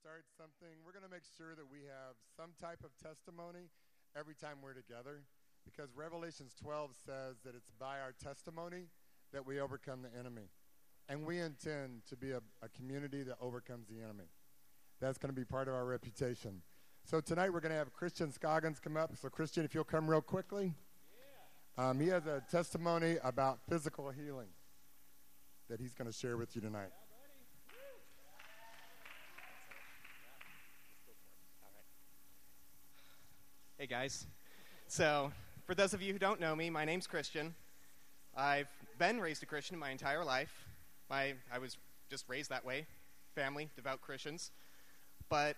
start something, we're going to make sure that we have some type of testimony every time we're together because Revelations 12 says that it's by our testimony that we overcome the enemy. And we intend to be a, a community that overcomes the enemy. That's going to be part of our reputation. So tonight we're going to have Christian Scoggins come up. So, Christian, if you'll come real quickly. Um, he has a testimony about physical healing that he's going to share with you tonight. Guys. So, for those of you who don't know me, my name's Christian. I've been raised a Christian my entire life. My, I was just raised that way, family, devout Christians. But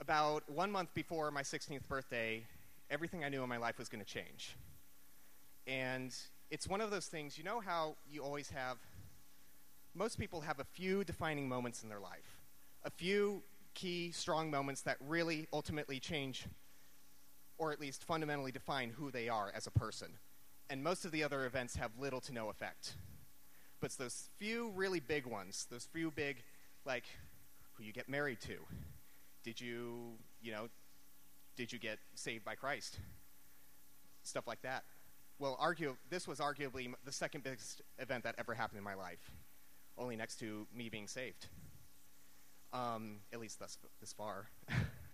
about one month before my 16th birthday, everything I knew in my life was going to change. And it's one of those things, you know how you always have, most people have a few defining moments in their life, a few key, strong moments that really ultimately change or at least fundamentally define who they are as a person. And most of the other events have little to no effect. But it's those few really big ones, those few big, like, who you get married to. Did you, you know, did you get saved by Christ? Stuff like that. Well, argue, this was arguably the second biggest event that ever happened in my life, only next to me being saved. Um, at least thus, this far.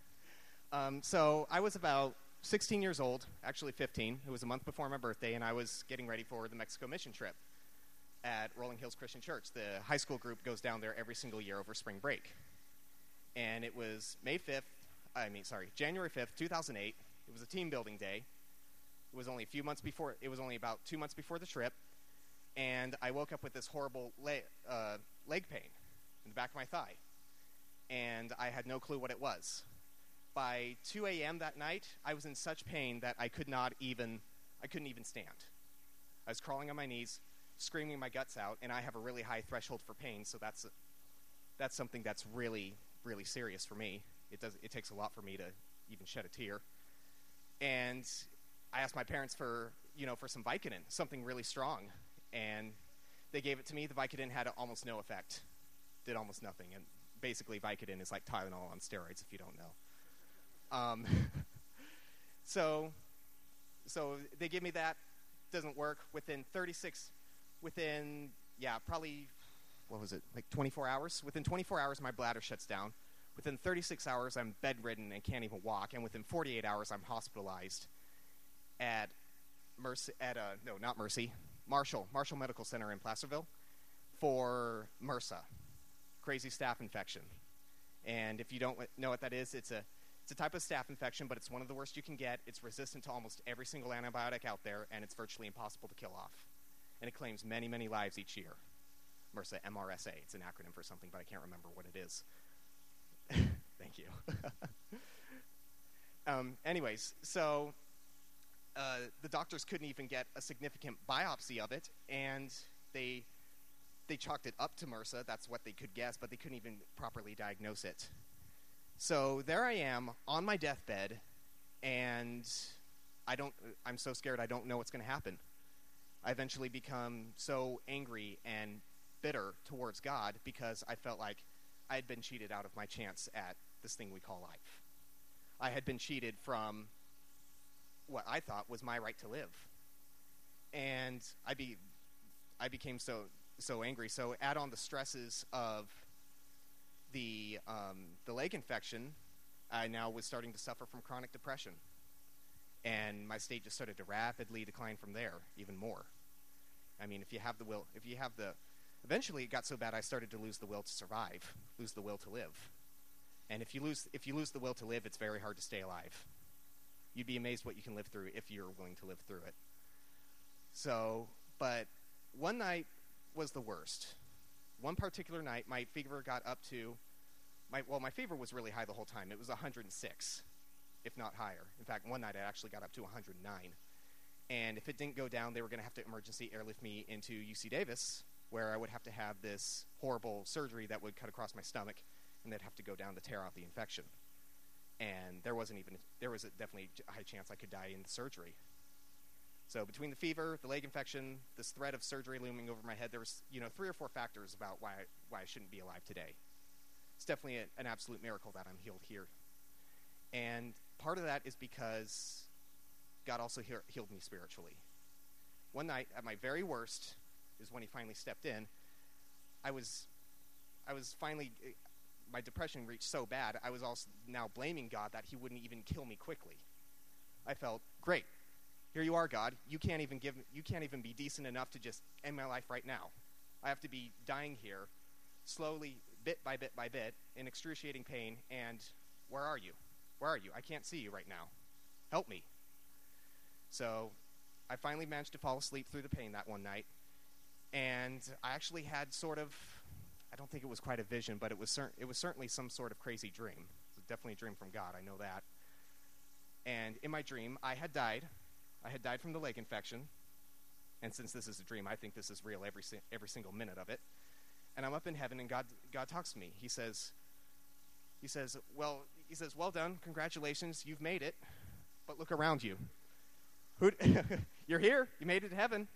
um, so I was about 16 years old, actually 15. It was a month before my birthday, and I was getting ready for the Mexico mission trip at Rolling Hills Christian Church. The high school group goes down there every single year over spring break. And it was May 5th, I mean, sorry, January 5th, 2008. It was a team building day. It was only a few months before, it was only about two months before the trip. And I woke up with this horrible leg, uh, leg pain in the back of my thigh. And I had no clue what it was by 2 a.m. that night, I was in such pain that I could not even, I couldn't even stand. I was crawling on my knees, screaming my guts out, and I have a really high threshold for pain, so that's, that's something that's really, really serious for me. It, does, it takes a lot for me to even shed a tear. And I asked my parents for, you know, for some Vicodin, something really strong, and they gave it to me. The Vicodin had almost no effect, did almost nothing, and basically Vicodin is like Tylenol on steroids, if you don't know. Um, so, so they give me that. Doesn't work. Within 36, within yeah, probably what was it like 24 hours? Within 24 hours, my bladder shuts down. Within 36 hours, I'm bedridden and can't even walk. And within 48 hours, I'm hospitalized at Mercy. At uh, no, not Mercy. Marshall Marshall Medical Center in Placerville for MRSA, crazy staph infection. And if you don't know what that is, it's a it's a type of staph infection, but it's one of the worst you can get. It's resistant to almost every single antibiotic out there, and it's virtually impossible to kill off. And it claims many, many lives each year. MRSA, MRSA. It's an acronym for something, but I can't remember what it is. Thank you. um, anyways, so uh, the doctors couldn't even get a significant biopsy of it, and they they chalked it up to MRSA. That's what they could guess, but they couldn't even properly diagnose it. So there I am on my deathbed, and I don't. I'm so scared. I don't know what's going to happen. I eventually become so angry and bitter towards God because I felt like I had been cheated out of my chance at this thing we call life. I had been cheated from what I thought was my right to live, and I be I became so so angry. So add on the stresses of the um, the leg infection, I now was starting to suffer from chronic depression, and my state just started to rapidly decline from there even more. I mean, if you have the will, if you have the, eventually it got so bad I started to lose the will to survive, lose the will to live, and if you lose if you lose the will to live, it's very hard to stay alive. You'd be amazed what you can live through if you're willing to live through it. So, but one night was the worst one particular night, my fever got up to, my, well, my fever was really high the whole time. It was 106, if not higher. In fact, one night I actually got up to 109. And if it didn't go down, they were going to have to emergency airlift me into UC Davis, where I would have to have this horrible surgery that would cut across my stomach, and they'd have to go down to tear out the infection. And there wasn't even, there was a definitely a high chance I could die in the surgery. So between the fever, the leg infection, this threat of surgery looming over my head, there was you know three or four factors about why why I shouldn't be alive today. Definitely a, an absolute miracle that I'm healed here. And part of that is because God also he- healed me spiritually. One night, at my very worst, is when He finally stepped in. I was, I was finally, eh, my depression reached so bad. I was also now blaming God that He wouldn't even kill me quickly. I felt great. Here you are, God. You can't even give. You can't even be decent enough to just end my life right now. I have to be dying here, slowly, bit by bit by bit, in excruciating pain. And where are you? Where are you? I can't see you right now. Help me. So I finally managed to fall asleep through the pain that one night. And I actually had sort of, I don't think it was quite a vision, but it was, cer- it was certainly some sort of crazy dream. It was definitely a dream from God, I know that. And in my dream, I had died. I had died from the leg infection. And since this is a dream, I think this is real every, si- every single minute of it. And I'm up in heaven, and God, God talks to me. He says, he says, well, he says, well done, congratulations, you've made it. But look around you. Who, you're here. You made it to heaven.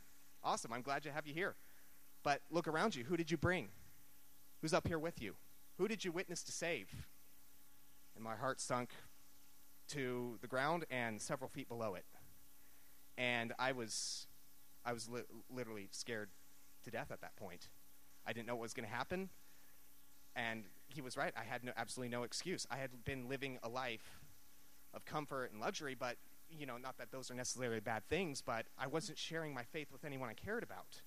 Awesome. I'm glad to have you here. But look around you. Who did you bring? Who's up here with you? Who did you witness to save? And my heart sunk to the ground and several feet below it. And I was, I was li- literally scared to death at that point. I didn't know what was going to happen. And he was right. I had no, absolutely no excuse. I had been living a life of comfort and luxury, but you know, not that those are necessarily bad things, but I wasn't sharing my faith with anyone I cared about.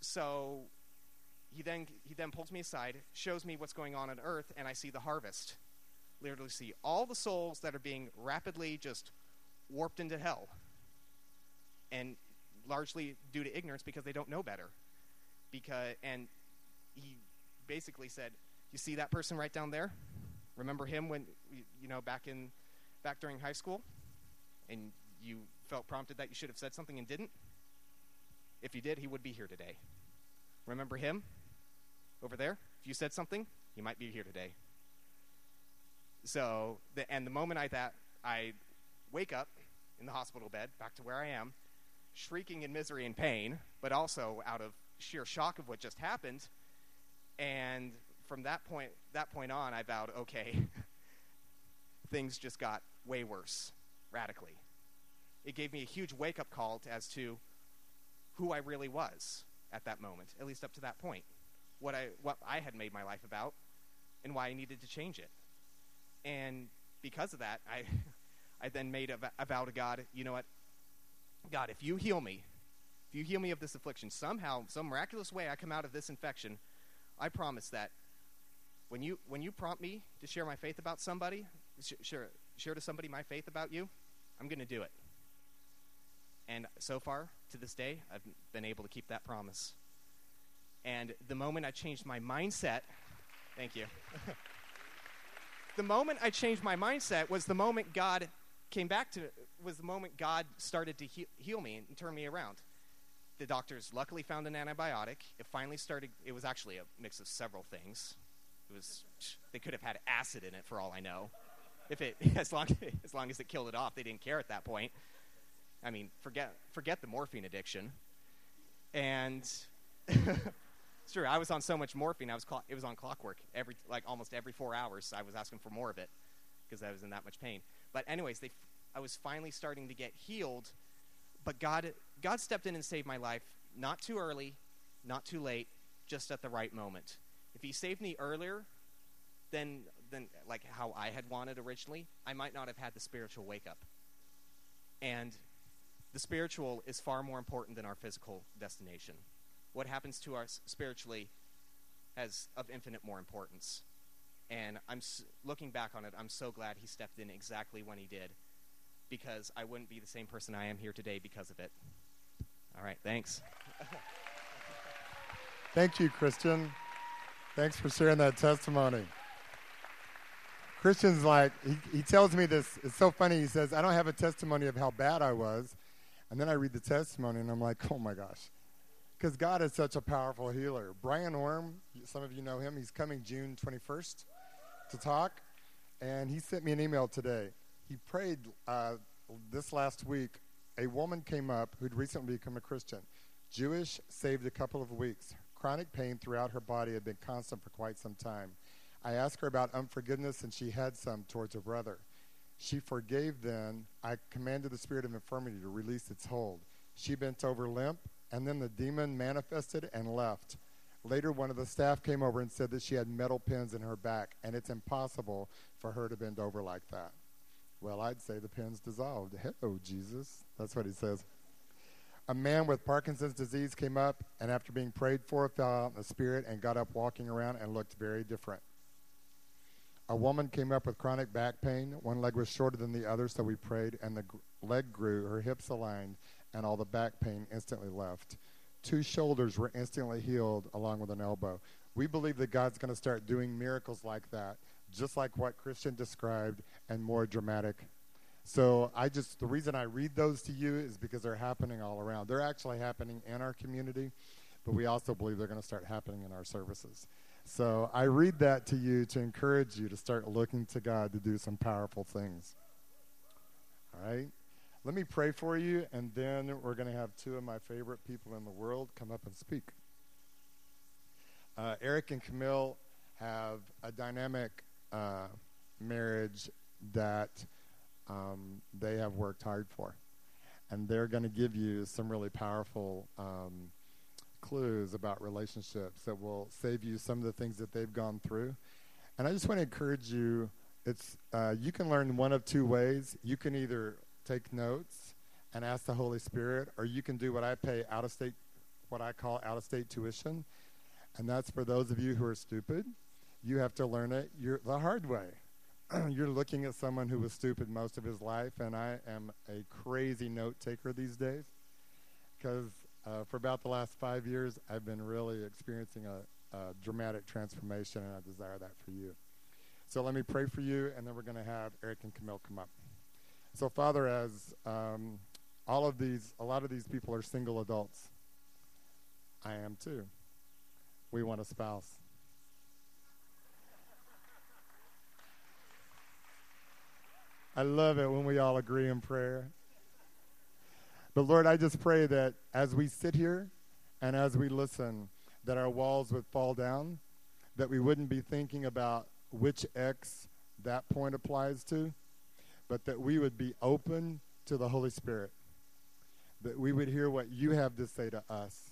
So he then he then pulls me aside, shows me what's going on on earth, and I see the harvest. Literally see all the souls that are being rapidly just warped into hell. And largely due to ignorance because they don't know better. Because and he basically said, "You see that person right down there? Remember him when you know back in back during high school?" and you felt prompted that you should have said something and didn't? If you did, he would be here today. Remember him over there? If you said something, he might be here today. So, the, and the moment I that I wake up in the hospital bed, back to where I am, shrieking in misery and pain, but also out of sheer shock of what just happened. And from that point, that point on, I vowed, okay, things just got way worse radically. It gave me a huge wake up call as to who I really was at that moment, at least up to that point. What I, what I had made my life about and why I needed to change it. And because of that, I, I then made a, a vow to God you know what? God, if you heal me, if you heal me of this affliction, somehow, some miraculous way I come out of this infection, I promise that when you, when you prompt me to share my faith about somebody, share, share to somebody my faith about you, I'm going to do it. And so far, to this day, I've been able to keep that promise. And the moment I changed my mindset, thank you. the moment I changed my mindset was the moment God came back to, was the moment God started to heal me and turn me around. The doctors luckily found an antibiotic. It finally started, it was actually a mix of several things. It was, they could have had acid in it for all I know if it as long as long as it killed it off, they didn't care at that point. I mean, forget forget the morphine addiction. And it's true. I was on so much morphine. I was it was on clockwork every like almost every four hours. I was asking for more of it because I was in that much pain. But anyways, they I was finally starting to get healed. But God God stepped in and saved my life. Not too early, not too late, just at the right moment. If He saved me earlier, then than like how I had wanted originally, I might not have had the spiritual wake up. And the spiritual is far more important than our physical destination. What happens to us spiritually has of infinite more importance. And I'm looking back on it, I'm so glad he stepped in exactly when he did because I wouldn't be the same person I am here today because of it. All right, thanks. Thank you, Christian. Thanks for sharing that testimony. Christian's like, he, he tells me this. It's so funny. He says, I don't have a testimony of how bad I was. And then I read the testimony and I'm like, oh my gosh. Because God is such a powerful healer. Brian Orme, some of you know him, he's coming June 21st to talk. And he sent me an email today. He prayed uh, this last week. A woman came up who'd recently become a Christian. Jewish, saved a couple of weeks. Chronic pain throughout her body had been constant for quite some time. I asked her about unforgiveness, and she had some towards her brother. She forgave then. I commanded the spirit of infirmity to release its hold. She bent over limp, and then the demon manifested and left. Later, one of the staff came over and said that she had metal pins in her back, and it's impossible for her to bend over like that. Well, I'd say the pen's dissolved. Hello, Jesus. That's what he says. A man with Parkinson's disease came up, and after being prayed for, fell out in the spirit and got up walking around and looked very different. A woman came up with chronic back pain. One leg was shorter than the other, so we prayed, and the leg grew, her hips aligned, and all the back pain instantly left. Two shoulders were instantly healed, along with an elbow. We believe that God's going to start doing miracles like that, just like what Christian described, and more dramatic. So I just the reason I read those to you is because they're happening all around. They're actually happening in our community, but we also believe they're going to start happening in our services. So I read that to you to encourage you to start looking to God to do some powerful things. All right? Let me pray for you, and then we're going to have two of my favorite people in the world come up and speak. Uh, Eric and Camille have a dynamic uh, marriage that um, they have worked hard for. And they're going to give you some really powerful um, clues about relationships that will save you some of the things that they've gone through. And I just want to encourage you. It's uh, you can learn one of two ways. You can either take notes and ask the Holy Spirit, or you can do what I pay out of state, what I call out of state tuition, and that's for those of you who are stupid. You have to learn it you're, the hard way. you're looking at someone who was stupid most of his life, and I am a crazy note taker these days because uh, for about the last five years, I've been really experiencing a, a dramatic transformation, and I desire that for you. So let me pray for you, and then we're going to have Eric and Camille come up. So, Father, as um, all of these, a lot of these people are single adults, I am too. We want a spouse. I love it when we all agree in prayer. But Lord, I just pray that as we sit here and as we listen, that our walls would fall down, that we wouldn't be thinking about which X that point applies to, but that we would be open to the Holy Spirit, that we would hear what you have to say to us,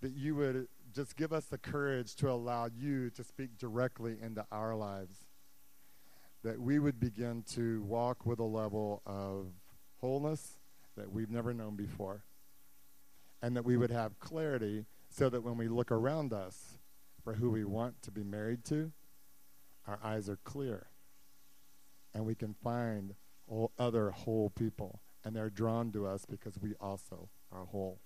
that you would just give us the courage to allow you to speak directly into our lives that we would begin to walk with a level of wholeness that we've never known before. And that we would have clarity so that when we look around us for who we want to be married to, our eyes are clear. And we can find other whole people. And they're drawn to us because we also are whole.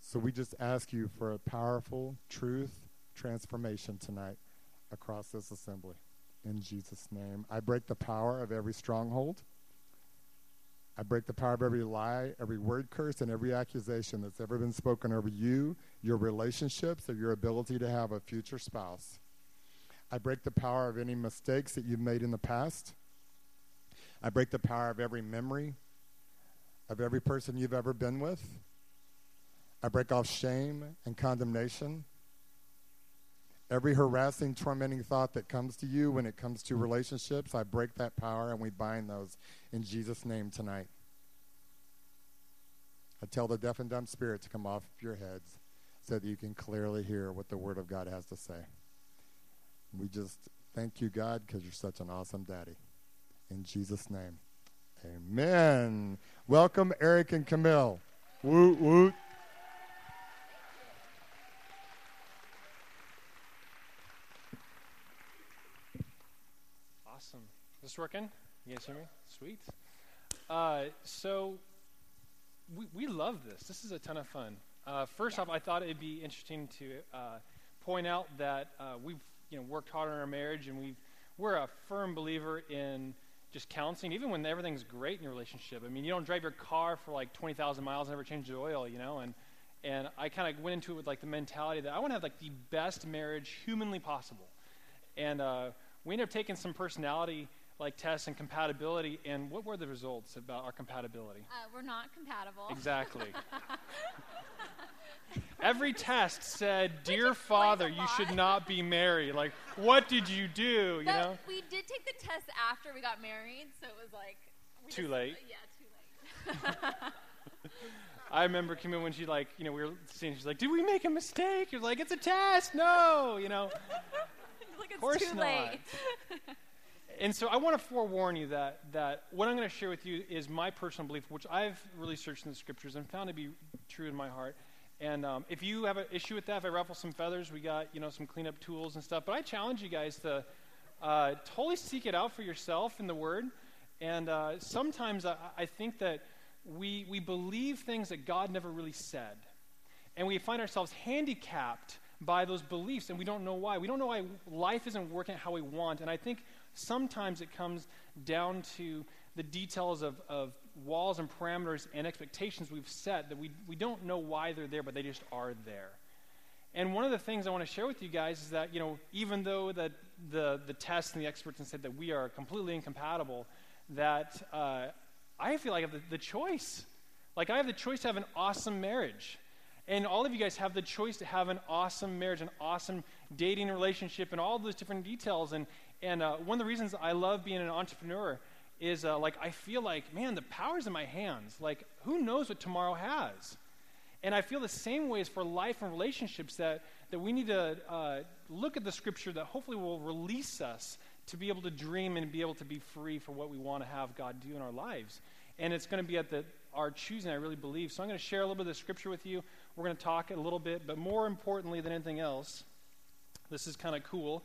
So we just ask you for a powerful truth transformation tonight across this assembly in Jesus' name. I break the power of every stronghold. I break the power of every lie, every word curse, and every accusation that's ever been spoken over you, your relationships, or your ability to have a future spouse. I break the power of any mistakes that you've made in the past. I break the power of every memory of every person you've ever been with. I break off shame and condemnation Every harassing, tormenting thought that comes to you when it comes to relationships, I break that power and we bind those in Jesus' name tonight. I tell the deaf and dumb spirit to come off your heads so that you can clearly hear what the Word of God has to say. We just thank you, God, because you're such an awesome daddy. In Jesus' name, amen. Welcome, Eric and Camille. Woot, woot. This working? You guys hear me? Sweet. Uh, so we, we love this. This is a ton of fun. Uh, first off, I thought it'd be interesting to uh, point out that uh, we've you know worked hard on our marriage, and we we're a firm believer in just counseling, even when everything's great in your relationship. I mean, you don't drive your car for like twenty thousand miles and never change the oil, you know. And and I kind of went into it with like the mentality that I want to have like the best marriage humanly possible. And uh, we ended up taking some personality like tests and compatibility, and what were the results about our compatibility? Uh, we're not compatible. Exactly. every test said, "Dear Father, you should not be married." Like, what did you do? You But know. we did take the test after we got married, so it was like we Too just- late. Yeah, too late. I remember Kim when she like, you know, we were seeing, she's like, "Did we make a mistake?" You're like, "It's a test." No, you know. like it's course too not. And so I want to forewarn you that that what I'm going to share with you is my personal belief, which I've really searched in the scriptures and found to be true in my heart. And um, if you have an issue with that, if I ruffle some feathers, we got you know some cleanup tools and stuff. But I challenge you guys to uh, totally seek it out for yourself in the Word. And uh, sometimes I, I think that we we believe things that God never really said, and we find ourselves handicapped by those beliefs, and we don't know why. We don't know why life isn't working how we want. And I think sometimes it comes down to the details of, of walls and parameters and expectations we've set that we, we don't know why they're there, but they just are there. And one of the things I want to share with you guys is that, you know, even though that the, the tests and the experts have said that we are completely incompatible, that uh, I feel like I have the, the choice. Like, I have the choice to have an awesome marriage. And all of you guys have the choice to have an awesome marriage, an awesome dating relationship, and all those different details. And, and uh, one of the reasons I love being an entrepreneur is uh, like, I feel like, man, the power's in my hands. Like, who knows what tomorrow has? And I feel the same way as for life and relationships that, that we need to uh, look at the scripture that hopefully will release us to be able to dream and be able to be free for what we want to have God do in our lives. And it's going to be at the, our choosing, I really believe. So I'm going to share a little bit of the scripture with you. We're going to talk a little bit, but more importantly than anything else, this is kind of cool.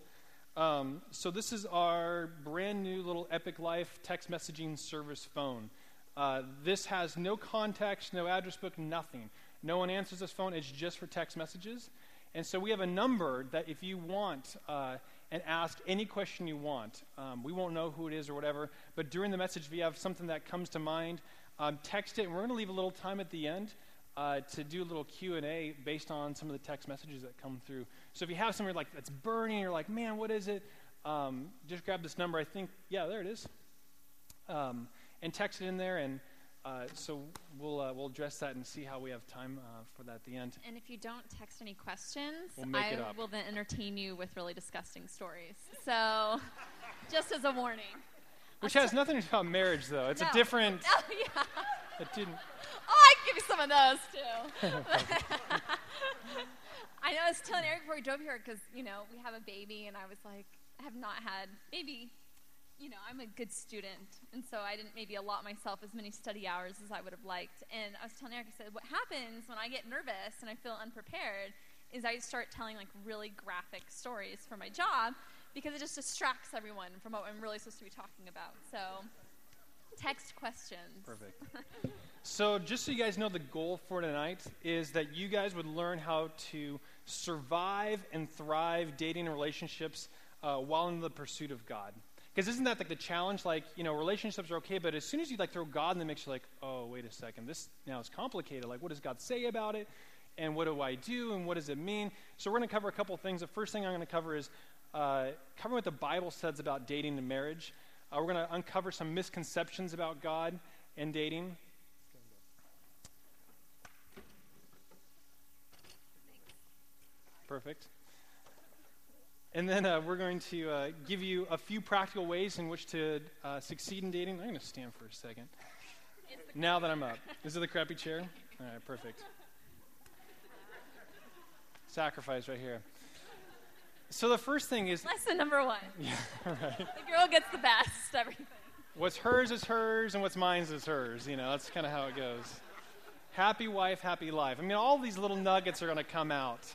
Um, so this is our brand new little Epic Life text messaging service phone. Uh, this has no contacts, no address book, nothing. No one answers this phone. It's just for text messages. And so we have a number that if you want uh, and ask any question you want, um, we won't know who it is or whatever. But during the message, if you have something that comes to mind, um, text it. And we're going to leave a little time at the end uh, to do a little Q and A based on some of the text messages that come through. So if you have something like that's burning, you're like, man, what is it? Um, just grab this number. I think, yeah, there it is, um, and text it in there. And uh, so we'll uh, we'll address that and see how we have time uh, for that at the end. And if you don't text any questions, We'll I will then entertain you with really disgusting stories. So, just as a warning. Which has nothing to do about marriage, though. It's No. a different. Oh yeah. It didn't. Oh, I can give you some of those too. I know I was telling Eric before we drove here because you know we have a baby, and I was like, I have not had maybe, you know, I'm a good student, and so I didn't maybe allot myself as many study hours as I would have liked. And I was telling Eric, I said, what happens when I get nervous and I feel unprepared is I start telling like really graphic stories for my job because it just distracts everyone from what I'm really supposed to be talking about. So, text questions. Perfect. So, just so you guys know, the goal for tonight is that you guys would learn how to survive and thrive dating and relationships uh, while in the pursuit of God. Because isn't that like the challenge? Like, you know, relationships are okay, but as soon as you like throw God in the mix, you're like, oh, wait a second, this now is complicated. Like, what does God say about it? And what do I do? And what does it mean? So, we're going to cover a couple things. The first thing I'm going to cover is uh, covering what the Bible says about dating and marriage. Uh, we're going to uncover some misconceptions about God and dating. Perfect. And then uh, we're going to uh, give you a few practical ways in which to uh, succeed in dating. I'm going to stand for a second. Now that I'm up. This is it the crappy chair? All right, perfect. Sacrifice right here. So the first thing is Lesson number one. yeah, right. The girl gets the best. Everything. What's hers is hers, and what's mine's is hers. You know, that's kind of how it goes. Happy wife, happy life. I mean, all these little nuggets are going to come out.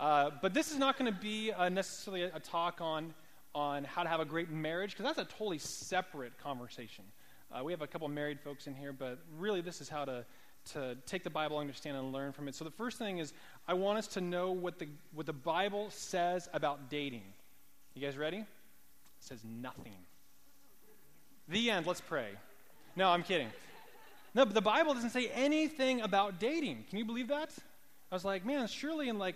Uh, but this is not going to be uh, necessarily a, a talk on, on how to have a great marriage, because that's a totally separate conversation. Uh, we have a couple married folks in here, but really, this is how to, to take the Bible, understand, and learn from it. So the first thing is, I want us to know what the, what the Bible says about dating. You guys ready? It says nothing. The end. Let's pray. No, I'm kidding. No, but the Bible doesn't say anything about dating. Can you believe that? I was like, man, surely in like,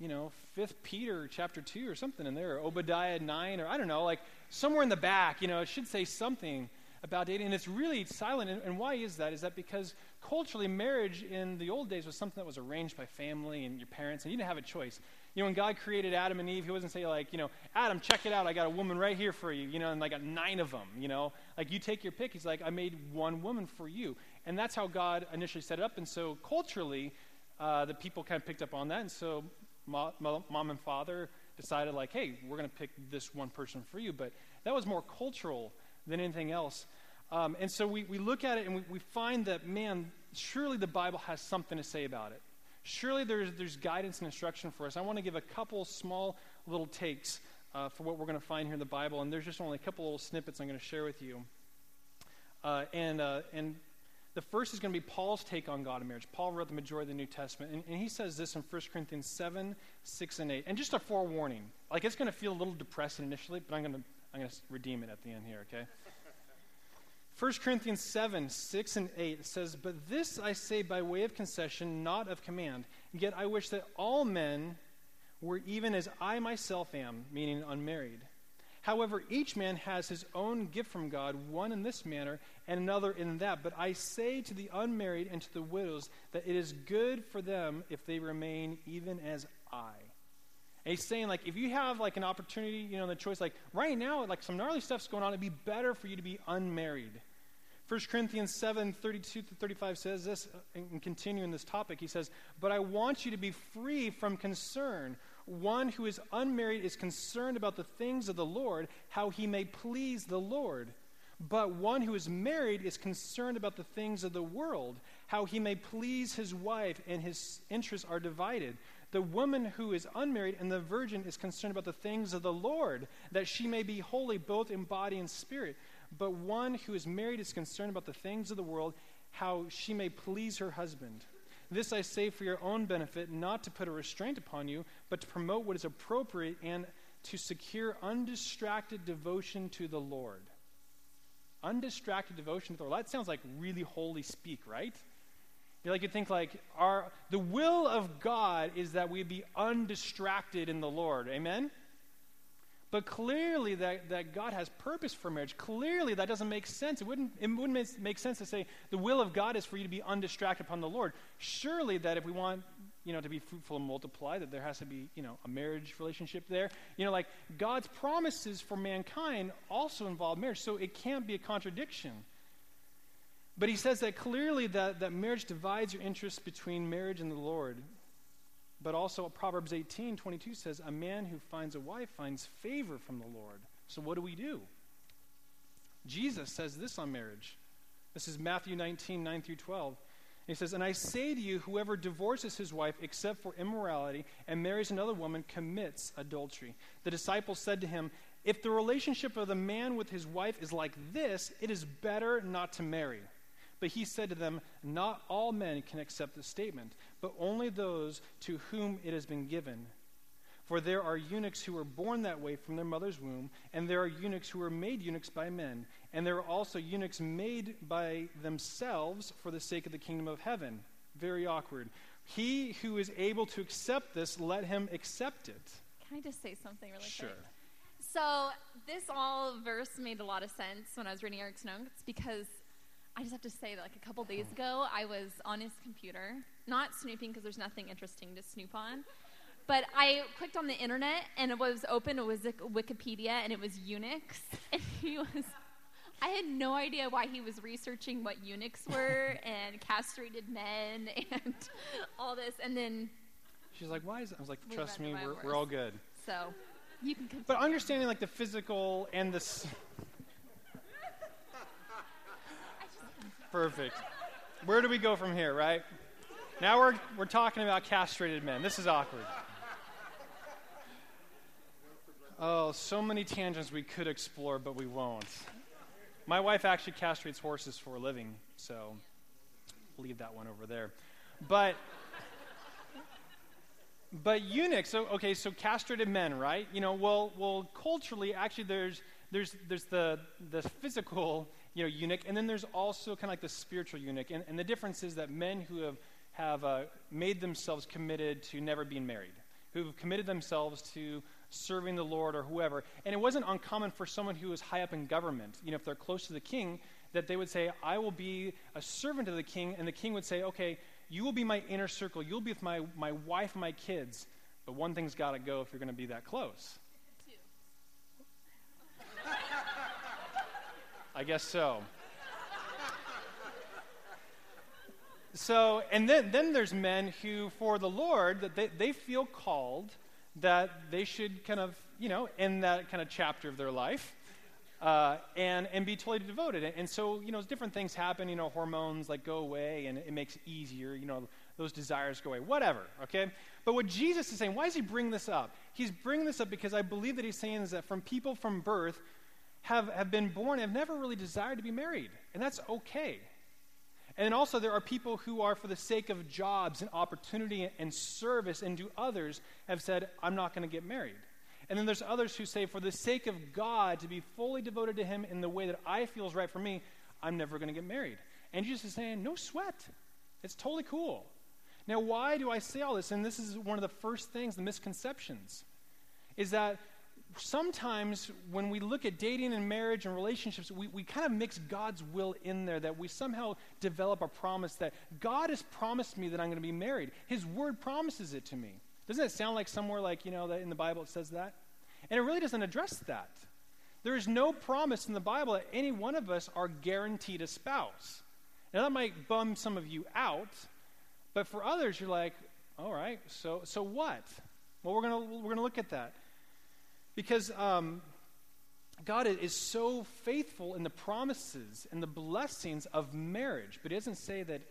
you know, Fifth Peter chapter two or something in there, or Obadiah nine, or I don't know, like somewhere in the back, you know, it should say something about dating, and it's really silent. And, and why is that? Is that because culturally, marriage in the old days was something that was arranged by family and your parents, and you didn't have a choice. You know, when God created Adam and Eve, He wasn't saying, like, you know, Adam, check it out. I got a woman right here for you, you know, and I got nine of them, you know. Like, you take your pick. He's like, I made one woman for you. And that's how God initially set it up. And so, culturally, uh, the people kind of picked up on that. And so, mom, and father decided, like, hey, we're going to pick this one person for you. But that was more cultural than anything else. Um, and so we, we look at it and we, we find that, man, surely the Bible has something to say about it. Surely there's, there's guidance and instruction for us. I want to give a couple small little takes uh, for what we're going to find here in the Bible, and there's just only a couple little snippets I'm going to share with you. Uh, and, uh, and the first is going to be Paul's take on God and marriage. Paul wrote the majority of the New Testament, and, and he says this in 1 Corinthians 7, 6, and 8. And just a forewarning. Like, it's going to feel a little depressing initially, but I'm going to, I'm going to redeem it at the end here, okay? 1 Corinthians 7, 6 and 8 says, But this I say by way of concession, not of command. Yet I wish that all men were even as I myself am, meaning unmarried. However, each man has his own gift from God, one in this manner and another in that. But I say to the unmarried and to the widows that it is good for them if they remain even as I. And he's saying, like, if you have like an opportunity, you know, the choice, like right now, like some gnarly stuff's going on, it'd be better for you to be unmarried 1 Corinthians 7 32 to 35 says this, uh, and continuing this topic, he says, But I want you to be free from concern. One who is unmarried is concerned about the things of the Lord, how he may please the Lord. But one who is married is concerned about the things of the world, how he may please his wife, and his interests are divided. The woman who is unmarried and the virgin is concerned about the things of the Lord, that she may be holy both in body and spirit. But one who is married is concerned about the things of the world, how she may please her husband. This I say for your own benefit, not to put a restraint upon you, but to promote what is appropriate and to secure undistracted devotion to the Lord. Undistracted devotion to the Lord. That sounds like really holy speak, right? You like you think like our the will of God is that we be undistracted in the Lord. Amen? But clearly, that, that God has purpose for marriage. Clearly, that doesn't make sense. It wouldn't, it wouldn't make sense to say the will of God is for you to be undistracted upon the Lord. Surely, that if we want you know, to be fruitful and multiply, that there has to be, you know, a marriage relationship there. You know, like God's promises for mankind also involve marriage, so it can't be a contradiction. But he says that clearly that, that marriage divides your interests between marriage and the Lord. But also Proverbs 18, 22 says, A man who finds a wife finds favor from the Lord. So what do we do? Jesus says this on marriage. This is Matthew 19, 9 through 12. He says, And I say to you, whoever divorces his wife except for immorality and marries another woman commits adultery. The disciples said to him, If the relationship of the man with his wife is like this, it is better not to marry. But he said to them, Not all men can accept this statement, but only those to whom it has been given. For there are eunuchs who were born that way from their mother's womb, and there are eunuchs who were made eunuchs by men, and there are also eunuchs made by themselves for the sake of the kingdom of heaven. Very awkward. He who is able to accept this, let him accept it. Can I just say something really sure. quick? So, this all verse made a lot of sense when I was reading Eric's notes because I just have to say that like a couple days hmm. ago, I was on his computer, not snooping because there's nothing interesting to snoop on, but I clicked on the internet and it was open. It was Wikipedia and it was eunuchs, and he was. I had no idea why he was researching what eunuchs were and castrated men and all this, and then. She's like, "Why is?" It? I was like, "Trust me, we're, we're all good." So, you can. Continue. But understanding like the physical and the. Perfect. Where do we go from here, right? Now we're, we're talking about castrated men. This is awkward. Oh, so many tangents we could explore, but we won't. My wife actually castrates horses for a living, so leave that one over there. But but eunuchs, so okay, so castrated men, right? You know, well well culturally actually there's there's there's the the physical you know, eunuch. And then there's also kind of like the spiritual eunuch. And, and the difference is that men who have, have uh, made themselves committed to never being married, who've committed themselves to serving the Lord or whoever. And it wasn't uncommon for someone who was high up in government, you know, if they're close to the king, that they would say, I will be a servant of the king, and the king would say, Okay, you will be my inner circle. You'll be with my, my wife my kids. But one thing's got to go if you're going to be that close. I guess so. So, and then, then there's men who, for the Lord, that they, they feel called that they should kind of, you know, in that kind of chapter of their life, uh, and, and be totally devoted. And so, you know, different things happen, you know, hormones like go away and it makes it easier, you know, those desires go away, whatever, okay? But what Jesus is saying, why does he bring this up? He's bringing this up because I believe that he's saying is that from people from birth have, have been born have never really desired to be married, and that's okay. And also, there are people who are, for the sake of jobs and opportunity and service and to others, have said, I'm not going to get married. And then there's others who say, for the sake of God, to be fully devoted to Him in the way that I feel is right for me, I'm never going to get married. And Jesus is saying, no sweat. It's totally cool. Now, why do I say all this? And this is one of the first things, the misconceptions, is that sometimes when we look at dating and marriage and relationships, we, we kind of mix God's will in there, that we somehow develop a promise that God has promised me that I'm going to be married. His word promises it to me. Doesn't it sound like somewhere like, you know, that in the Bible it says that? And it really doesn't address that. There is no promise in the Bible that any one of us are guaranteed a spouse. Now, that might bum some of you out, but for others, you're like, all right, so, so what? Well, we're going we're going to look at that. Because um, God is so faithful in the promises and the blessings of marriage, but He doesn't say that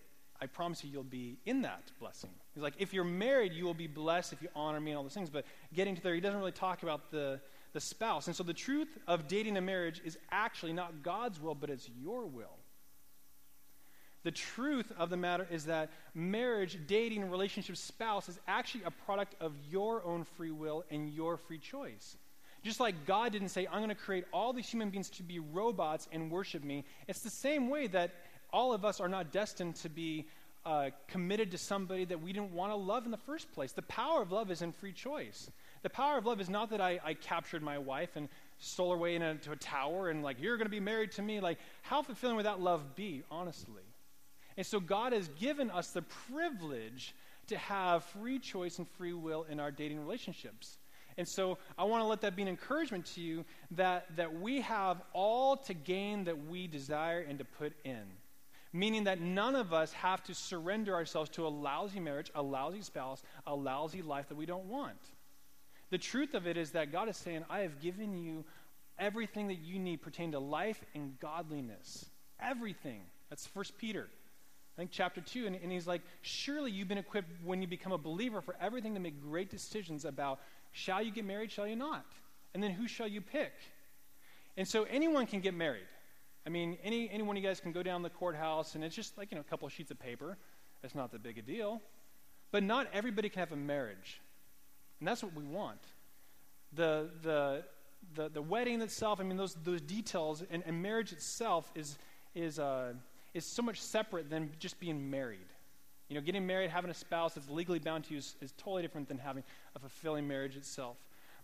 I promise you you'll be in that blessing. He's like, if you're married, you will be blessed if you honor me and all those things. But getting to there, He doesn't really talk about the, the spouse. And so the truth of dating a marriage is actually not God's will, but it's your will. The truth of the matter is that marriage, dating, relationship, spouse is actually a product of your own free will and your free choice. Just like God didn't say, I'm going to create all these human beings to be robots and worship me, it's the same way that all of us are not destined to be uh, committed to somebody that we didn't want to love in the first place. The power of love is in free choice. The power of love is not that I, I captured my wife and stole her away into a tower and, like, you're going to be married to me. Like, how fulfilling would that love be, honestly? And so God has given us the privilege to have free choice and free will in our dating relationships. And so I want to let that be an encouragement to you that, that we have all to gain that we desire and to put in. Meaning that none of us have to surrender ourselves to a lousy marriage, a lousy spouse, a lousy life that we don't want. The truth of it is that God is saying, I have given you everything that you need pertaining to life and godliness. Everything. That's First Peter. I think chapter 2, and, and he's like, Surely you've been equipped when you become a believer for everything to make great decisions about Shall you get married? Shall you not? And then who shall you pick? And so anyone can get married. I mean, any, any one of you guys can go down the courthouse and it's just like, you know, a couple of sheets of paper. It's not that big a deal. But not everybody can have a marriage. And that's what we want. The, the, the, the wedding itself, I mean, those, those details, and, and marriage itself is, is, uh, is so much separate than just being married. You know, getting married, having a spouse that's legally bound to you is, is totally different than having a fulfilling marriage itself.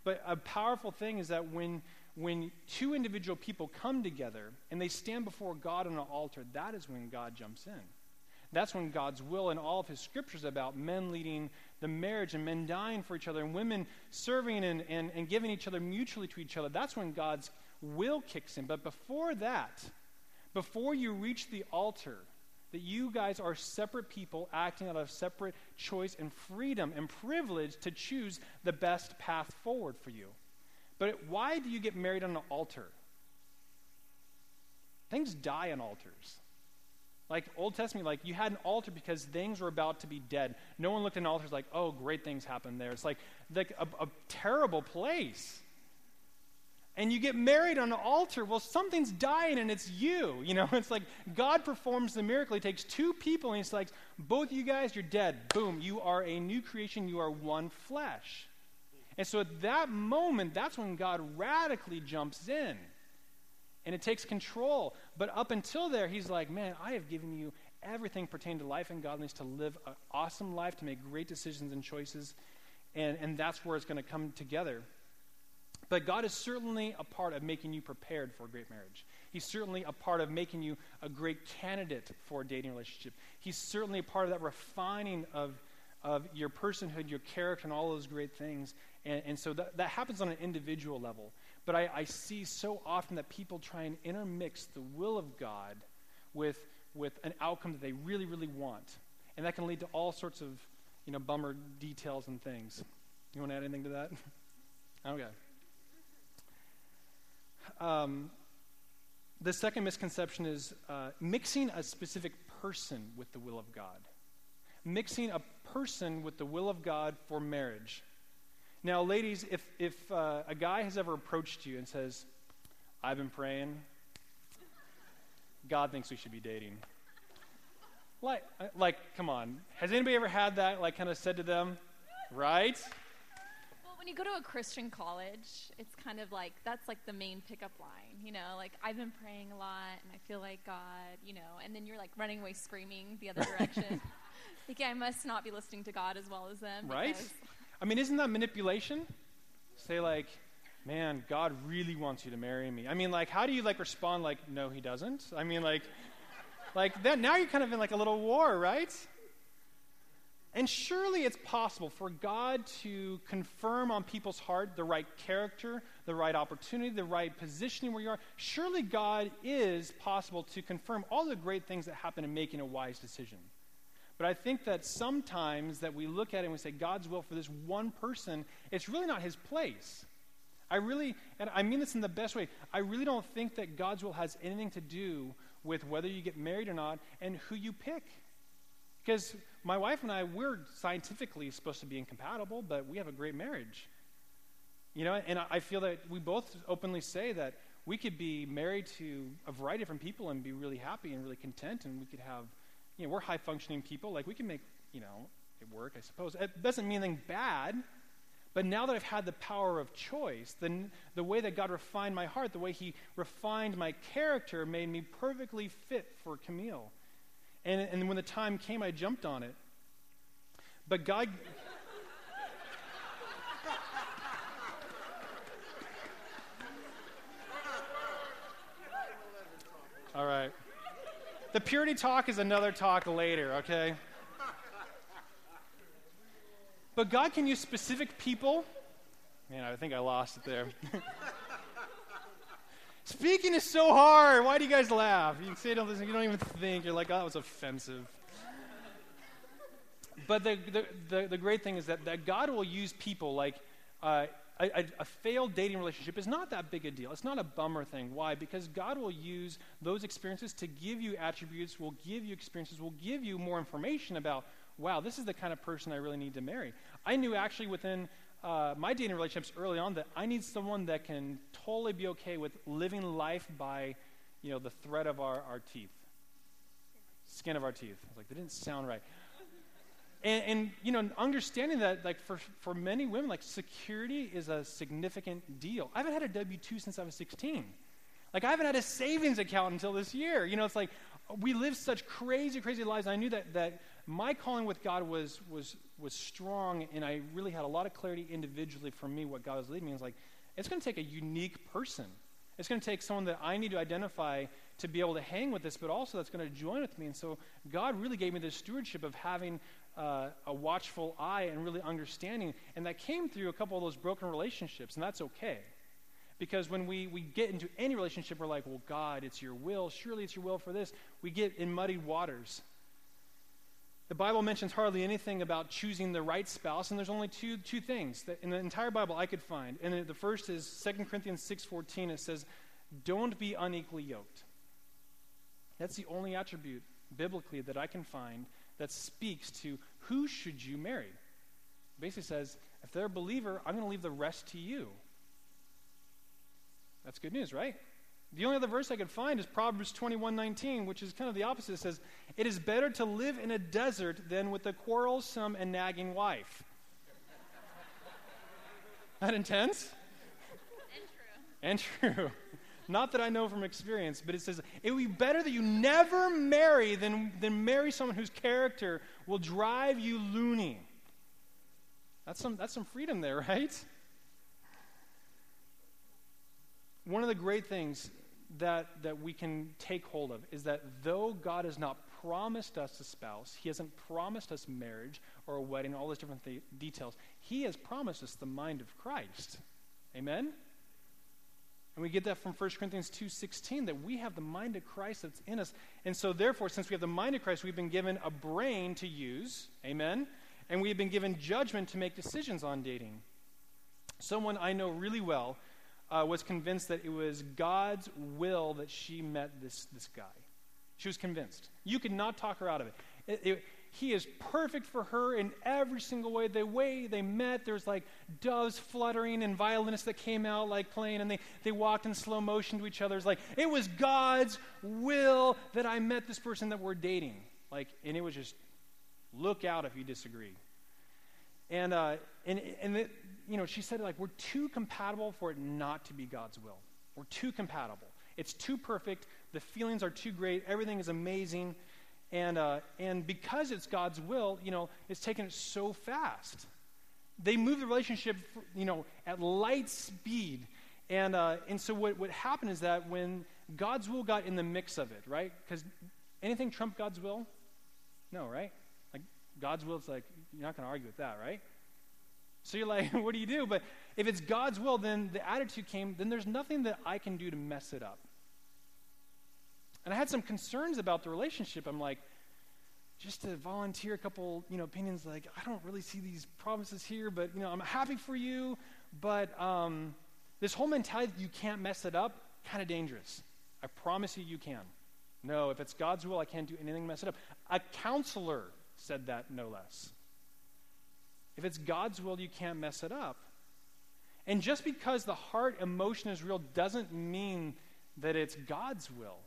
But a powerful thing is that when, when two individual people come together and they stand before God on an altar, that is when God jumps in. That's when God's will and all of his scriptures about men leading the marriage and men dying for each other and women serving and, and, and giving each other mutually to each other, that's when God's will kicks in. But before that, before you reach the altar, that you guys are separate people acting out of separate choice and freedom and privilege to choose the best path forward for you. But why do you get married on an altar? Things die on altars. Like Old Testament, like you had an altar because things were about to be dead. No one looked at an altar like, oh, great things happened there. It's like, like a, a terrible place and you get married on an altar, well, something's dying and it's you. You know, it's like God performs the miracle. He takes two people and he's like, both you guys, you're dead. Boom, you are a new creation. You are one flesh. And so at that moment, that's when God radically jumps in and it takes control. But up until there, he's like, man, I have given you everything pertaining to life and godliness to live an awesome life, to make great decisions and choices. And, and that's where it's going to come together. But God is certainly a part of making you prepared for a great marriage. He's certainly a part of making you a great candidate for a dating relationship. He's certainly a part of that refining of, of your personhood, your character, and all those great things. And, and so that, that happens on an individual level. But I, I see so often that people try and intermix the will of God with, with an outcome that they really, really want. And that can lead to all sorts of you know, bummer details and things. You want to add anything to that? okay. Um, the second misconception is uh, mixing a specific person with the will of God. Mixing a person with the will of God for marriage. Now, ladies, if, if uh, a guy has ever approached you and says, I've been praying, God thinks we should be dating. Like, uh, like, come on. Has anybody ever had that, like, kind of said to them? Right? When you go to a Christian college, it's kind of like that's like the main pickup line, you know, like I've been praying a lot and I feel like God, you know, and then you're like running away screaming the other direction. like, yeah, I must not be listening to God as well as them. Right? I mean, isn't that manipulation? Say like, man, God really wants you to marry me. I mean, like, how do you like respond like, no, he doesn't? I mean, like, like that. Now you're kind of in like a little war, right? And surely it's possible for God to confirm on people's heart the right character, the right opportunity, the right positioning where you are. Surely God is possible to confirm all the great things that happen in making a wise decision. But I think that sometimes that we look at it and we say God's will for this one person, it's really not his place. I really, and I mean this in the best way, I really don't think that God's will has anything to do with whether you get married or not and who you pick. Because my wife and I, we're scientifically supposed to be incompatible, but we have a great marriage. You know, and I feel that we both openly say that we could be married to a variety of different people and be really happy and really content, and we could have, you know, we're high functioning people. Like, we can make, you know, it work, I suppose. It doesn't mean anything bad, but now that I've had the power of choice, then the way that God refined my heart, the way He refined my character, made me perfectly fit for Camille. And, and when the time came, I jumped on it. But God. All right. The purity talk is another talk later, okay? But God can use specific people. Man, I think I lost it there. Speaking is so hard. Why do you guys laugh? You say don't listen, you don't even think. You're like, oh, that was offensive. But the, the, the, the great thing is that, that God will use people like uh, a, a, failed dating relationship is not that big a deal. It's not a bummer thing. Why? Because God will use those experiences to give you attributes, will give you experiences, will give you more information about, wow, this is the kind of person I really need to marry. I knew actually within uh, my dating relationships early on that I need someone that can totally be okay with living life by, you know, the thread of our, our teeth, skin of our teeth. I was like, that didn't sound right. And, and, you know, understanding that, like, for, for many women, like, security is a significant deal. I haven't had a W 2 since I was 16. Like, I haven't had a savings account until this year. You know, it's like we live such crazy, crazy lives. I knew that, that my calling with God was, was, was strong, and I really had a lot of clarity individually for me what God was leading me. It's like, it's going to take a unique person. It's going to take someone that I need to identify to be able to hang with this, but also that's going to join with me. And so God really gave me this stewardship of having uh, a watchful eye and really understanding. And that came through a couple of those broken relationships, and that's okay. Because when we, we get into any relationship, we're like, well, God, it's your will. Surely it's your will for this. We get in muddied waters. The Bible mentions hardly anything about choosing the right spouse, and there's only two, two things that in the entire Bible I could find. And the first is 2 Corinthians 6.14. It says, don't be unequally yoked. That's the only attribute biblically that I can find that speaks to who should you marry. It basically says, if they're a believer, I'm going to leave the rest to you. That's good news, right? The only other verse I could find is Proverbs 21:19, which is kind of the opposite. It says, "It is better to live in a desert than with a quarrelsome and nagging wife." that intense? And true. And true. Not that I know from experience, but it says it would be better that you never marry than, than marry someone whose character will drive you loony. That's some, that's some freedom there, right? one of the great things that, that we can take hold of is that though God has not promised us a spouse, He hasn't promised us marriage or a wedding, all those different th- details, He has promised us the mind of Christ. Amen? And we get that from 1 Corinthians 2:16 that we have the mind of Christ that's in us. And so therefore, since we have the mind of Christ, we've been given a brain to use. Amen? And we've been given judgment to make decisions on dating. Someone I know really well uh, was convinced that it was God's will that she met this, this guy. She was convinced. You could not talk her out of it. it, it he is perfect for her in every single way. The way they met, there's like doves fluttering and violinists that came out like playing, and they, they walked in slow motion to each other. It's like, it was God's will that I met this person that we're dating. Like, and it was just, look out if you disagree. And, uh, and, and you know, she said, like, we're too compatible for it not to be God's will. We're too compatible. It's too perfect. The feelings are too great. Everything is amazing. And, uh, and because it's God's will, you know, it's taken it so fast. They move the relationship, you know, at light speed. And, uh, and so what, what happened is that when God's will got in the mix of it, right? Because anything trump God's will? No, right? Like God's will, it's like, you're not going to argue with that, right? So you're like, what do you do? But if it's God's will, then the attitude came, then there's nothing that I can do to mess it up. And I had some concerns about the relationship. I'm like, just to volunteer a couple, you know, opinions like, I don't really see these promises here, but, you know, I'm happy for you, but um, this whole mentality you can't mess it up, kind of dangerous. I promise you, you can. No, if it's God's will, I can't do anything to mess it up. A counselor said that, no less. If it's God's will, you can't mess it up. And just because the heart emotion is real doesn't mean that it's God's will.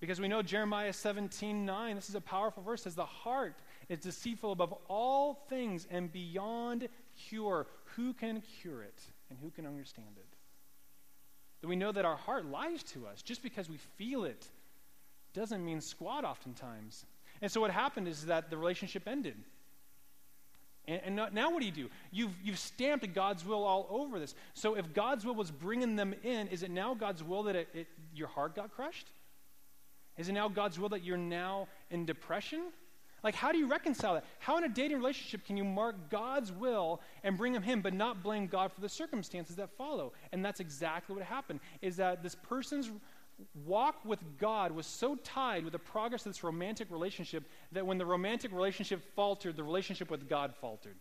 Because we know Jeremiah 17 9, this is a powerful verse, says, The heart is deceitful above all things and beyond cure. Who can cure it and who can understand it? That we know that our heart lies to us. Just because we feel it doesn't mean squat oftentimes. And so what happened is that the relationship ended. And, and now what do you do? You've, you've stamped God's will all over this. So if God's will was bringing them in, is it now God's will that it, it, your heart got crushed? Is it now God's will that you're now in depression? Like, how do you reconcile that? How in a dating relationship can you mark God's will and bring him him, but not blame God for the circumstances that follow? And that's exactly what happened, is that this person's walk with God was so tied with the progress of this romantic relationship that when the romantic relationship faltered, the relationship with God faltered.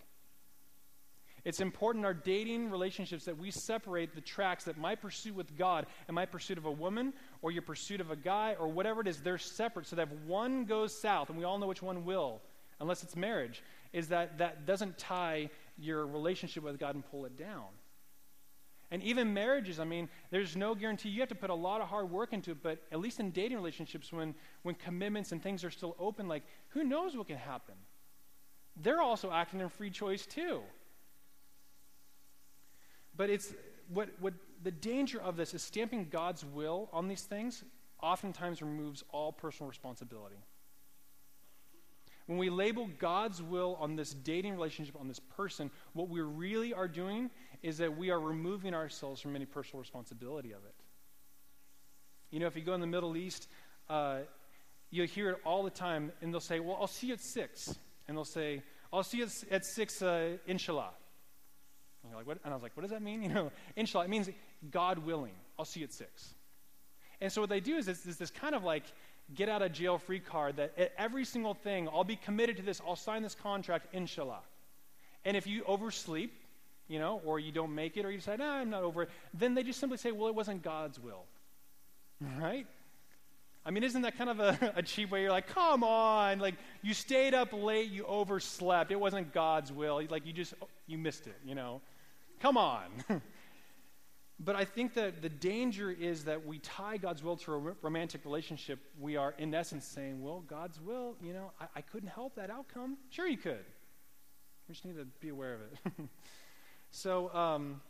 It's important in our dating relationships that we separate the tracks that my pursuit with God and my pursuit of a woman or your pursuit of a guy or whatever it is, they're separate so that if one goes south, and we all know which one will, unless it's marriage, is that that doesn't tie your relationship with God and pull it down. And even marriages, I mean, there's no guarantee. You have to put a lot of hard work into it, but at least in dating relationships, when, when commitments and things are still open, like, who knows what can happen? They're also acting in free choice, too. But it's what, what the danger of this is stamping God's will on these things oftentimes removes all personal responsibility. When we label God's will on this dating relationship, on this person, what we really are doing is that we are removing ourselves from any personal responsibility of it. You know, if you go in the Middle East, uh, you'll hear it all the time, and they'll say, Well, I'll see you at six. And they'll say, I'll see you at six, uh, inshallah. And you're like, what? And I was like, what does that mean? You know, inshallah, it means God willing. I'll see you at six. And so what they do is this, this kind of like get out of jail free card that at every single thing, I'll be committed to this, I'll sign this contract, inshallah. And if you oversleep, you know, or you don't make it, or you decide, nah, I'm not over it, then they just simply say, well, it wasn't God's will. Right? I mean, isn't that kind of a, a, cheap way? You're like, come on, like you stayed up late, you overslept. It wasn't God's will. Like you just you missed it, you know. Come on. but I think that the danger is that we tie God's will to a romantic relationship. We are, in essence, saying, well, God's will, you know, I, I couldn't help that outcome. Sure, you could. We just need to be aware of it. so, um,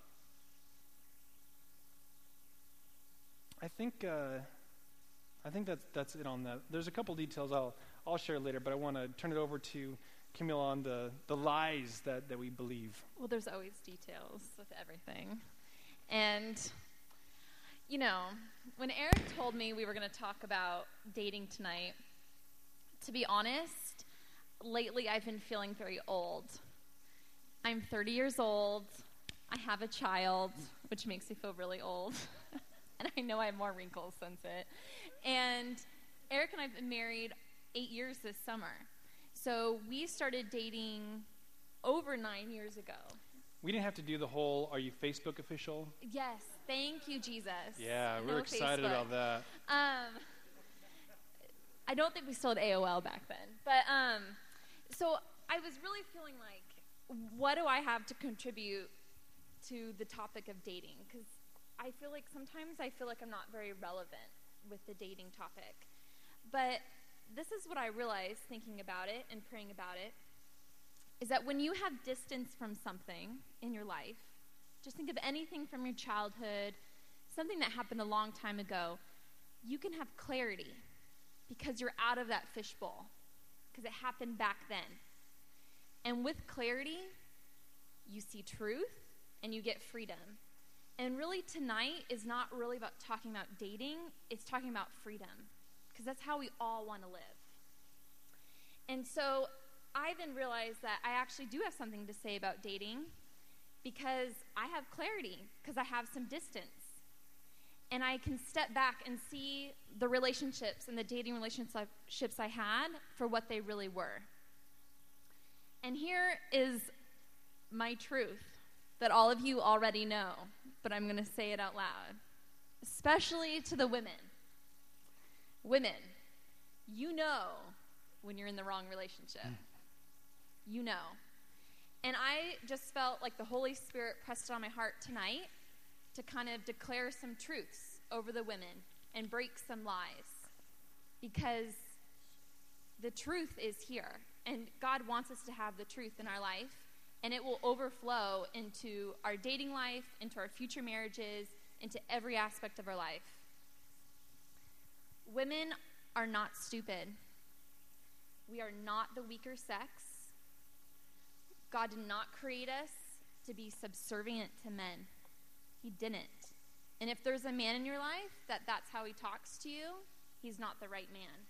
I think. Uh, I think that's, that's it on that. There's a couple details I'll, I'll share later, but I want to turn it over to Camille on the, the lies that, that we believe. Well, there's always details with everything. And You know, when Eric told me we were going to talk about dating tonight, to be honest, lately I've been feeling very old. I'm 30 years old. I have a child, which makes me feel really old. and I know I have more wrinkles since it. And Eric and I have been married eight years this summer. So we started dating over nine years ago. We didn't have to do the whole "Are you Facebook official?" Yes, thank you, Jesus. Yeah, No we're excited Facebook. about that. Um, I don't think we still had AOL back then, but um, so I was really feeling like, what do I have to contribute to the topic of dating? Because I feel like sometimes I feel like I'm not very relevant with the dating topic, but this is what I realized thinking about it and praying about it is that when you have distance from something in your life, just think of anything from your childhood, something that happened a long time ago, you can have clarity because you're out of that fishbowl because it happened back then. And with clarity, you see truth and you get freedom. And really, tonight is not really about talking about dating, it's talking about freedom because that's how we all want to live. And so I then realized that I actually do have something to say about dating because I have clarity, because I have some distance. And I can step back and see the relationships and the dating relationships I had for what they really were. And here is my truth that all of you already know, but I'm going to say it out loud, especially to the women. Women, you know when you're in the wrong relationship. Mm. You know. And I just felt like the Holy Spirit pressed it on my heart tonight to kind of declare some truths over the women and break some lies. Because the truth is here. And God wants us to have the truth in our life. And it will overflow into our dating life, into our future marriages, into every aspect of our life. Women are not stupid. We are not the weaker sex. God did not create us to be subservient to men. He didn't. And if there's a man in your life that that's how he talks to you, he's not the right man.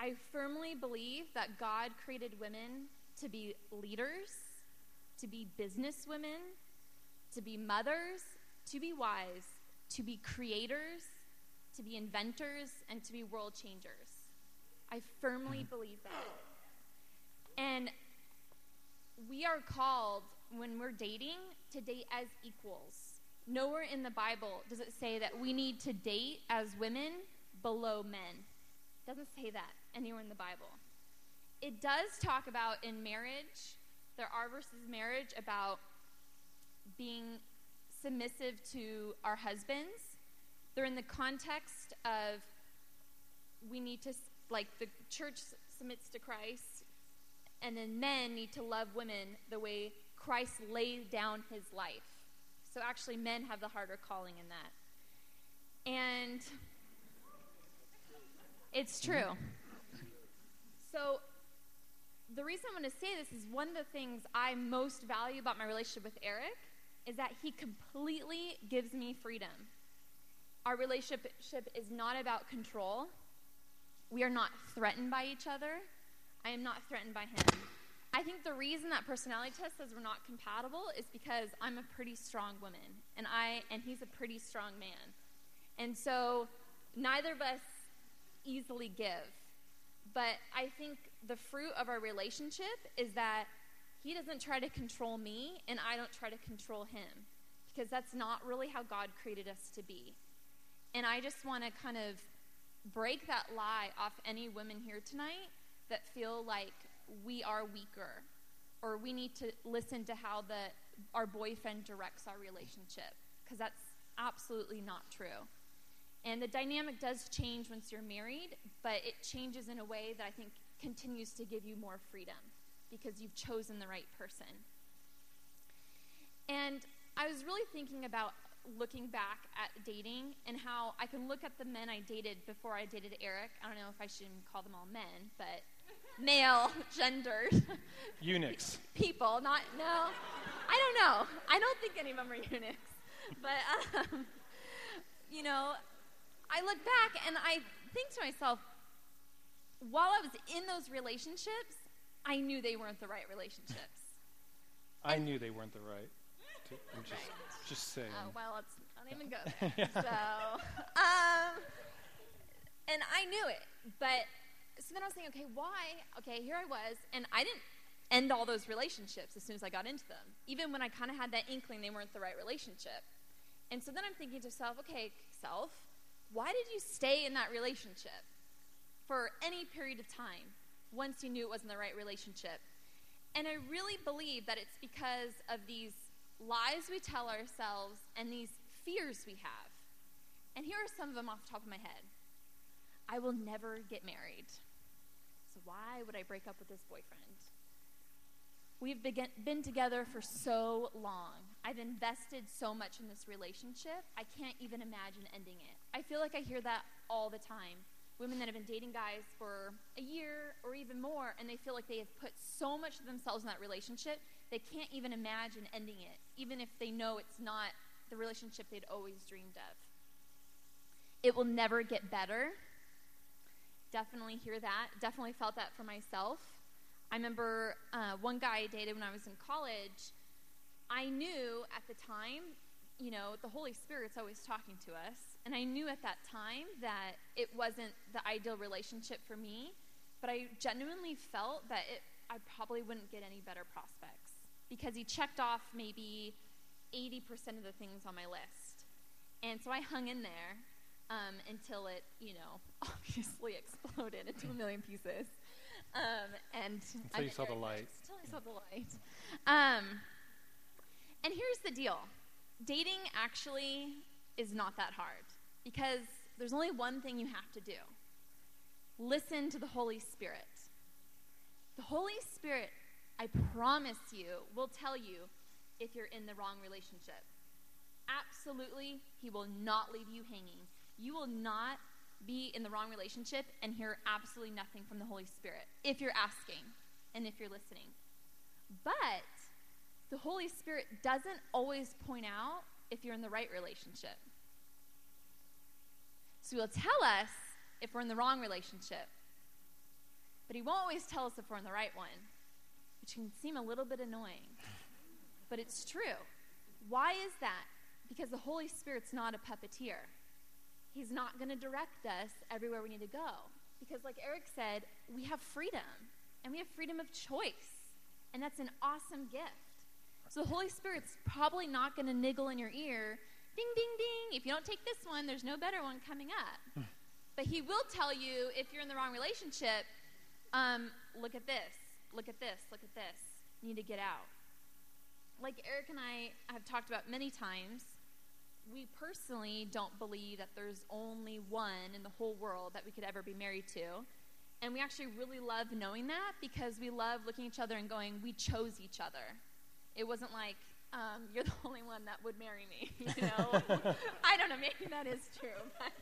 I firmly believe that God created women to be leaders, to be businesswomen, to be mothers, to be wives, to be creators, to be inventors, and to be world changers. I firmly mm-hmm. believe that. And we are called, when we're dating, to date as equals. Nowhere in the Bible does it say that we need to date as women below men. It doesn't say that anywhere in the Bible. It does talk about in marriage, there are verses marriage about being submissive to our husbands. They're in the context of we need to, like, the church submits to Christ, and then men need to love women the way Christ laid down his life. So actually, men have the harder calling in that. And it's true. Mm-hmm. So, the reason I'm going to say this is one of the things I most value about my relationship with Eric is that he completely gives me freedom. Our relationship is not about control. We are not threatened by each other. I am not threatened by him. I think the reason that personality test says we're not compatible is because I'm a pretty strong woman and I and he's a pretty strong man. And so neither of us easily give. But I think the fruit of our relationship is that he doesn't try to control me and I don't try to control him because that's not really how God created us to be. And I just want to kind of break that lie off any women here tonight that feel like we are weaker or we need to listen to how the our boyfriend directs our relationship because that's absolutely not true. And the dynamic does change once you're married, but it changes in a way that I think continues to give you more freedom because you've chosen the right person. And I was really thinking about looking back at dating and how I can look at the men I dated before I dated Eric. I don't know if I should call them all men, but male, gendered Eunuchs. people. Not no, I don't know. I don't think any of them are eunuchs, but um, you know, I look back and I think to myself, while I was in those relationships, I knew they weren't the right relationships. I knew they weren't the right. To, I'm just, just saying. Oh, well, let's not even go there. So, um, and I knew it. But so then I was thinking, okay, why? Okay, here I was, and I didn't end all those relationships as soon as I got into them. Even when I kind of had that inkling they weren't the right relationship. And so then I'm thinking to self, okay, self, why did you stay in that relationship for any period of time once you knew it wasn't the right relationship? And I really believe that it's because of these lies we tell ourselves and these fears we have. And here are some of them off the top of my head I will never get married. So why would I break up with this boyfriend? We've been together for so long. I've invested so much in this relationship. I can't even imagine ending it. I feel like I hear that all the time. Women that have been dating guys for a year or even more, and they feel like they have put so much of themselves in that relationship, they can't even imagine ending it, even if they know it's not the relationship they'd always dreamed of. It will never get better. Definitely hear that. Definitely felt that for myself. I remember uh, one guy I dated when I was in college. I knew at the time, you know, the Holy Spirit's always talking to us. And I knew at that time that it wasn't the ideal relationship for me, but I genuinely felt that it, I probably wouldn't get any better prospects because he checked off maybe 80% of the things on my list. And so I hung in there um, until it, you know, obviously exploded into a million pieces. Um, and until you saw the light. Until I saw the light. Um, and here's the deal dating actually is not that hard because there's only one thing you have to do listen to the Holy Spirit. The Holy Spirit, I promise you, will tell you if you're in the wrong relationship. Absolutely, He will not leave you hanging. You will not be in the wrong relationship and hear absolutely nothing from the Holy Spirit if you're asking and if you're listening. But the Holy Spirit doesn't always point out if you're in the right relationship. So he'll tell us if we're in the wrong relationship, but he won't always tell us if we're in the right one, which can seem a little bit annoying. But it's true. Why is that? Because the Holy Spirit's not a puppeteer. He's not going to direct us everywhere we need to go. Because, like Eric said, we have freedom, and we have freedom of choice. And that's an awesome gift. So, the Holy Spirit's probably not going to niggle in your ear ding, ding, ding. If you don't take this one, there's no better one coming up. but He will tell you if you're in the wrong relationship um, look at this, look at this, look at this. You need to get out. Like Eric and I have talked about many times, we personally don't believe that there's only one in the whole world that we could ever be married to. And we actually really love knowing that because we love looking at each other and going, we chose each other. It wasn't like, um, you're the only one that would marry me, you know? I don't know, maybe that is true, but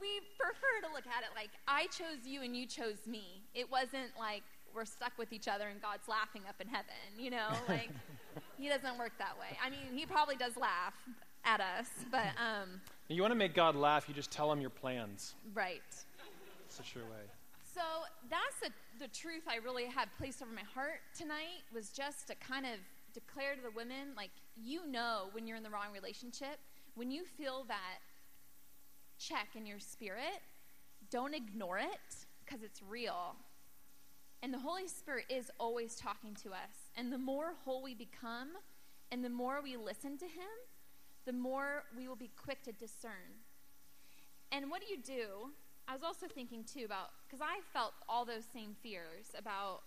we prefer to look at it like, I chose you and you chose me. It wasn't like we're stuck with each other and God's laughing up in heaven, you know? Like, he doesn't work that way. I mean, he probably does laugh, at us, but um, you want to make God laugh, you just tell him your plans. Right. It's a sure way. So that's a, the truth I really had placed over my heart tonight was just to kind of declare to the women, like, you know when you're in the wrong relationship, when you feel that check in your spirit, don't ignore it because it's real. And the Holy Spirit is always talking to us. And the more whole we become and the more we listen to Him, the more we will be quick to discern. And what do you do? I was also thinking too about, because I felt all those same fears about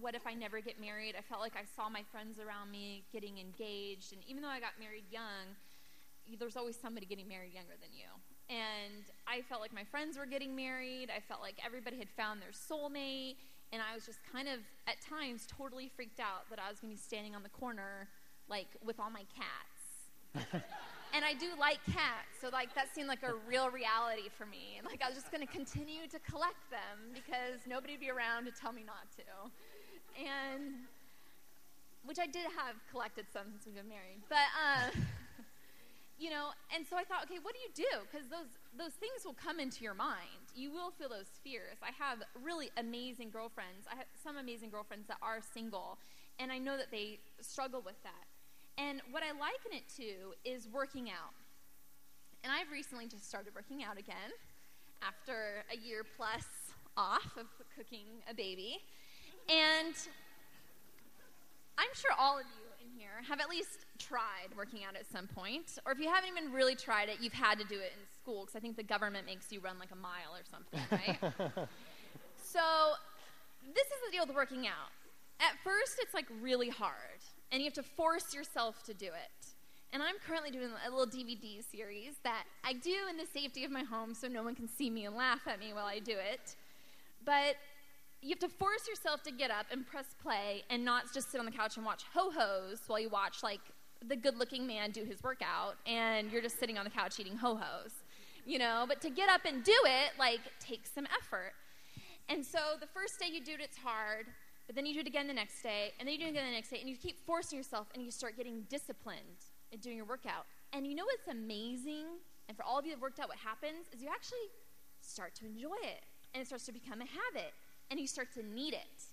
what if I never get married? I felt like I saw my friends around me getting engaged. And even though I got married young, there's always somebody getting married younger than you. And I felt like my friends were getting married. I felt like everybody had found their soulmate. And I was just kind of, at times, totally freaked out that I was going to be standing on the corner, like, with all my cats and I do like cats, so like that seemed like a real reality for me. Like I was just going to continue to collect them because nobody'd be around to tell me not to. And which I did have collected some since we've been married. But uh, you know, and so I thought, okay, what do you do? Because those those things will come into your mind. You will feel those fears. I have really amazing girlfriends. I have some amazing girlfriends that are single, and I know that they struggle with that. And what I liken it to is working out. And I've recently just started working out again after a year plus off of cooking a baby. And I'm sure all of you in here have at least tried working out at some point. Or if you haven't even really tried it, you've had to do it in school because I think the government makes you run like a mile or something, right? so, this is the deal with working out. At first, it's like really hard, and you have to force yourself to do it. And I'm currently doing a little DVD series that I do in the safety of my home so no one can see me and laugh at me while I do it. But you have to force yourself to get up and press play and not just sit on the couch and watch ho hos while you watch like the good looking man do his workout and you're just sitting on the couch eating ho hos, you know? But to get up and do it, like, takes some effort. And so the first day you do it, it's hard, but then you do it again the next day, and then you do it again the next day, and you keep forcing yourself and you start getting disciplined in doing your workout. And you know what's amazing? And for all of you that worked out, what happens is you actually start to enjoy it, and it starts to become a habit, and you start to need it,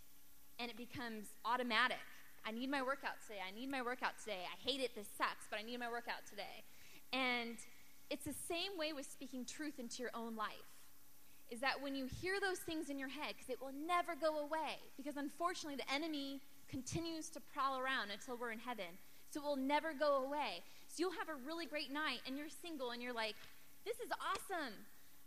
and it becomes automatic I need my workout today. I need my workout today. I hate it. This sucks, but I need my workout today. And it's the same way with speaking truth into your own life. Is that when you hear those things in your head, because it will never go away, because unfortunately the enemy continues to prowl around until we're in heaven. So it will never go away. So you'll have a really great night and you're single and you're like, this is awesome.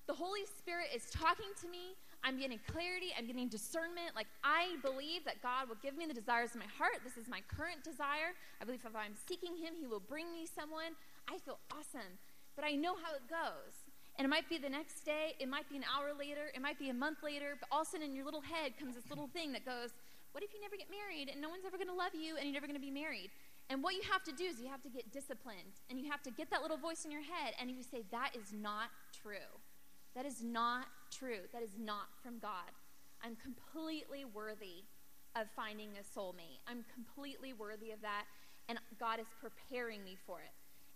The Holy Spirit is talking to me. I'm getting clarity. I'm getting discernment. Like, I believe that God will give me the desires of my heart. This is my current desire. I believe if I'm seeking Him, He will bring me someone. I feel awesome. But I know how it goes. And it might be the next day, it might be an hour later, it might be a month later, but all of a sudden in your little head comes this little thing that goes, What if you never get married and no one's ever going to love you and you're never going to be married? And what you have to do is you have to get disciplined and you have to get that little voice in your head and you say, That is not true. That is not true. That is not from God. I'm completely worthy of finding a soulmate. I'm completely worthy of that, and God is preparing me for it.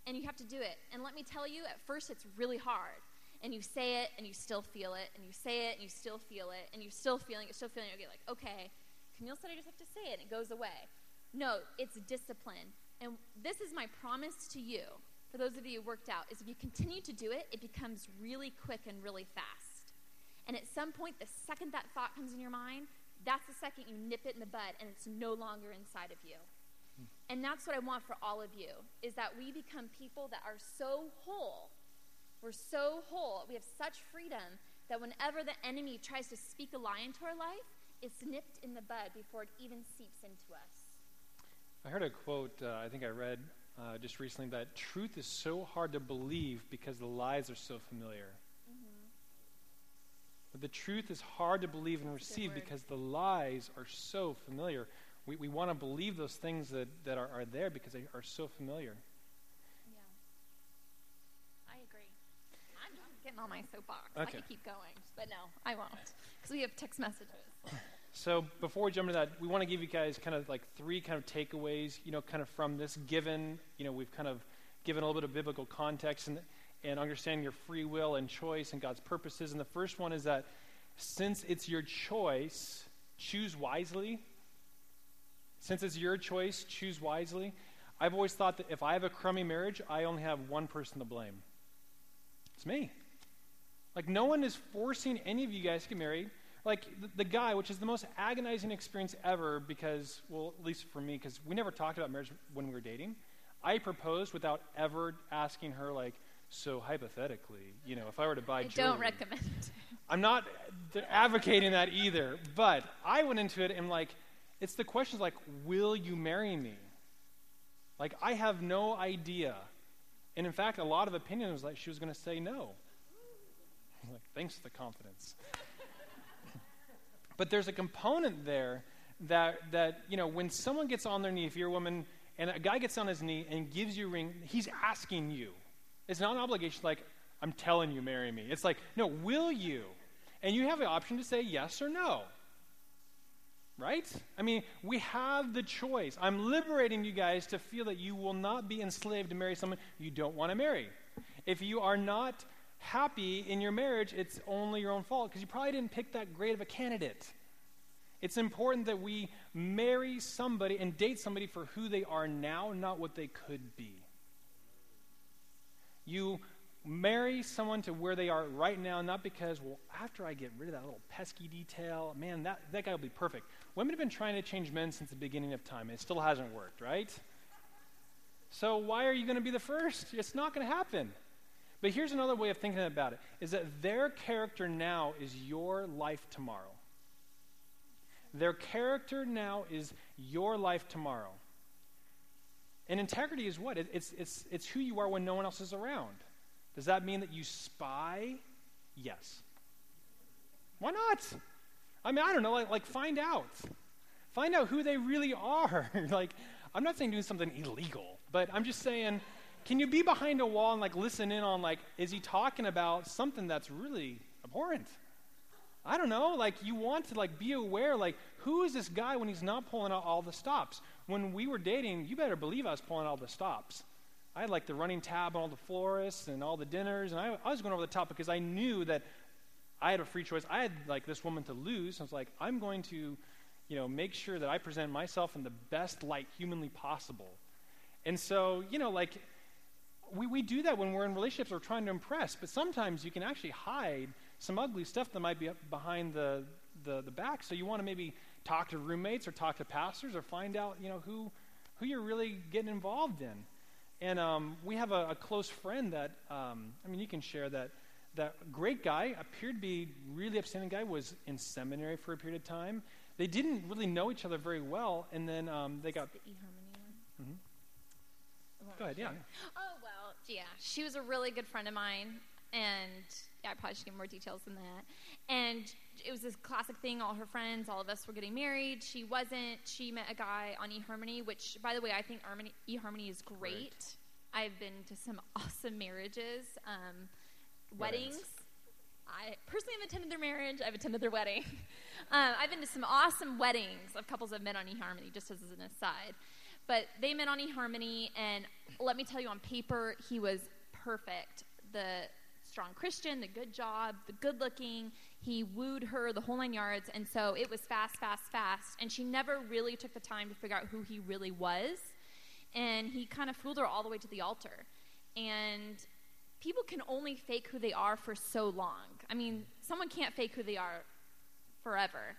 And you have to do it. And let me tell you, at first it's really hard. And you say it, and you still feel it, and you say it, and you still feel it, and you're still feeling it, still feeling it. You're like, okay, Camille said I just have to say it, and it goes away. No, it's discipline. And this is my promise to you for those of you who worked out, is if you continue to do it, it becomes really quick and really fast. And at some point, the second that thought comes in your mind, that's the second you nip it in the bud and it's no longer inside of you. Hmm. And that's what I want for all of you, is that we become people that are so whole. We're so whole. We have such freedom that whenever the enemy tries to speak a lie into our life, it's nipped in the bud before it even seeps into us. I heard a quote, uh, I think I read uh, just recently that truth is so hard to believe because the lies are so familiar. Mm-hmm. But the truth is hard to believe and receive because the lies are so familiar. We, we want to believe those things that, that are, are there because they are so familiar. Yeah. I agree. I'm, I'm getting on my soapbox. Okay. I could keep going, but no, I won't because we have text messages. So before we jump into that, we want to give you guys kind of like three kind of takeaways, you know, kind of from this given, you know, we've kind of given a little bit of biblical context and, and understanding your free will and choice and God's purposes. And the first one is that since it's your choice, choose wisely. Since it's your choice, choose wisely. I've always thought that if I have a crummy marriage, I only have one person to blame. It's me. Like, no one is forcing any of you guys to get married like the, the, guy, which is the most agonizing experience ever because, well, at least for me, because we never talked about marriage when we were dating. I proposed without ever asking her, like, so hypothetically, you know, if I were to buy I jewelry. don't recommend it. I'm not advocating that either, but I went into it and, like, it's the questions like, will you marry me? Like, I have no idea. And in fact, a lot of opinion was like she was going to say no. Thanks for the confidence. But there's a component there that, that, you know, when someone gets on their knee, if you're a woman, and a guy gets on his knee and gives you a ring, he's asking you. It's not an obligation like, I'm telling you, marry me. It's like, no, will you? And you have the option to say yes or no. right? I mean, we have the choice. I'm liberating you guys to feel that you will not be enslaved to marry someone you don't want to marry. If you are not happy in your marriage, it's only your own fault because you probably didn't pick that great of a candidate. It's important that we marry somebody and date somebody for who they are now, not what they could be. You marry someone to where they are right now, not because, well, after I get rid of that little pesky detail, man, that, that guy will be perfect. Women have been trying to change men since the beginning of time, and it still hasn't worked, right? So why are you going to be the first? It's not going to happen. But here's another way of thinking about it is that their character now is your life tomorrow. Their character now is your life tomorrow. And integrity is what? It's, it's, it's who you are when no one else is around. Does that mean that you spy? Yes. Why not? I mean, I don't know, like, like find out. Find out who they really are. like, I'm not saying doing something illegal, but I'm just saying, can you be behind a wall and like listen in on like, is he talking about something that's really abhorrent? I don't know, like you want to like be aware, like who is this guy when he's not pulling out all the stops? When we were dating, you better believe I was pulling out all the stops. I had like the running tab on all the florists and all the dinners, and I, I was going over the top because I knew that I had a free choice. I had like this woman to lose. I was like, I'm going to, you know, make sure that I present myself in the best light humanly possible. And so, you know, like we, we do that when we're in relationships or trying to impress, but sometimes you can actually hide some ugly stuff that might be behind the, the, the back. So you want to maybe talk to roommates or talk to pastors or find out, you know, who, who you're really getting involved in. And um, we have a, a, close friend that, um, I mean, you can share that, that great guy, appeared to be really upstanding guy, was in seminary for a period of time. They didn't really know each other very well, and then um, they got. The eHarmony one? Mm-hmm. Go ahead, yeah. Oh, well, yeah. She was a really good friend of mine, and yeah, I probably should give more details than that. And it was this classic thing. All her friends, all of us were getting married. She wasn't. She met a guy on eHarmony, which, by the way, I think eHarmony is great. great. I've been to some awesome marriages, um, weddings. weddings. I personally have attended their marriage. I've attended their wedding. um, I've been to some awesome weddings of couples I've met on eHarmony, just as an aside. But they met on eHarmony, and let me tell you, on paper, he was perfect. The strong Christian, the good job, the good looking. He wooed her the whole nine yards. And so it was fast, fast, fast. And she never really took the time to figure out who he really was. And he kind of fooled her all the way to the altar. And people can only fake who they are for so long. I mean, someone can't fake who they are forever.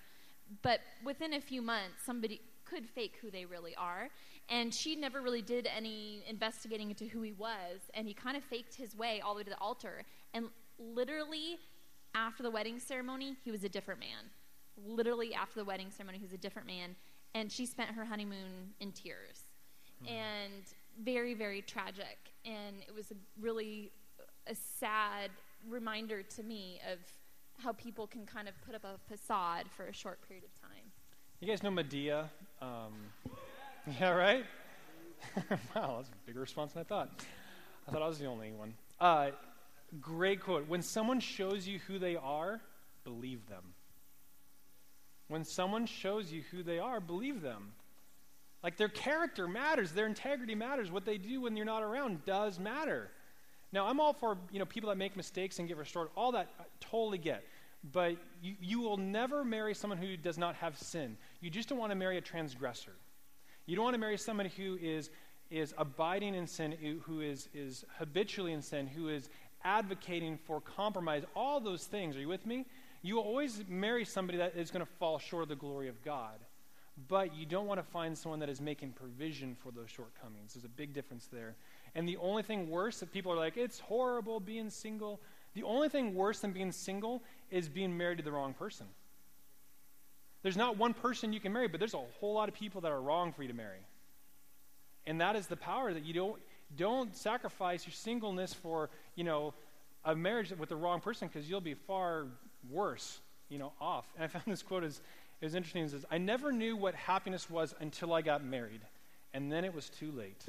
But within a few months, somebody could fake who they really are. And she never really did any investigating into who he was. And he kind of faked his way all the way to the altar. And literally, after the wedding ceremony, he was a different man. Literally, after the wedding ceremony, he was a different man. And she spent her honeymoon in tears. Mm. And very, very tragic. And it was a really a sad reminder to me of how people can kind of put up a facade for a short period of time. You guys know Madea? Um, yeah, right? wow, that's a bigger response than I thought. I thought I was the only one. Uh, Great quote. When someone shows you who they are, believe them. When someone shows you who they are, believe them. Like their character matters, their integrity matters. What they do when you're not around does matter. Now, I'm all for you know people that make mistakes and get restored. All that I totally get. But you, you will never marry someone who does not have sin. You just don't want to marry a transgressor. You don't want to marry somebody who is is abiding in sin, who is, is habitually in sin, who is advocating for compromise, all those things. Are you with me? You always marry somebody that is going to fall short of the glory of God. But you don't want to find someone that is making provision for those shortcomings. There's a big difference there. And the only thing worse that people are like, it's horrible being single. The only thing worse than being single is being married to the wrong person. There's not one person you can marry, but there's a whole lot of people that are wrong for you to marry. And that is the power that you don't don't sacrifice your singleness for, you know, a marriage with the wrong person because you'll be far worse, you know, off. And I found this quote is, is interesting. It says, I never knew what happiness was until I got married, and then it was too late.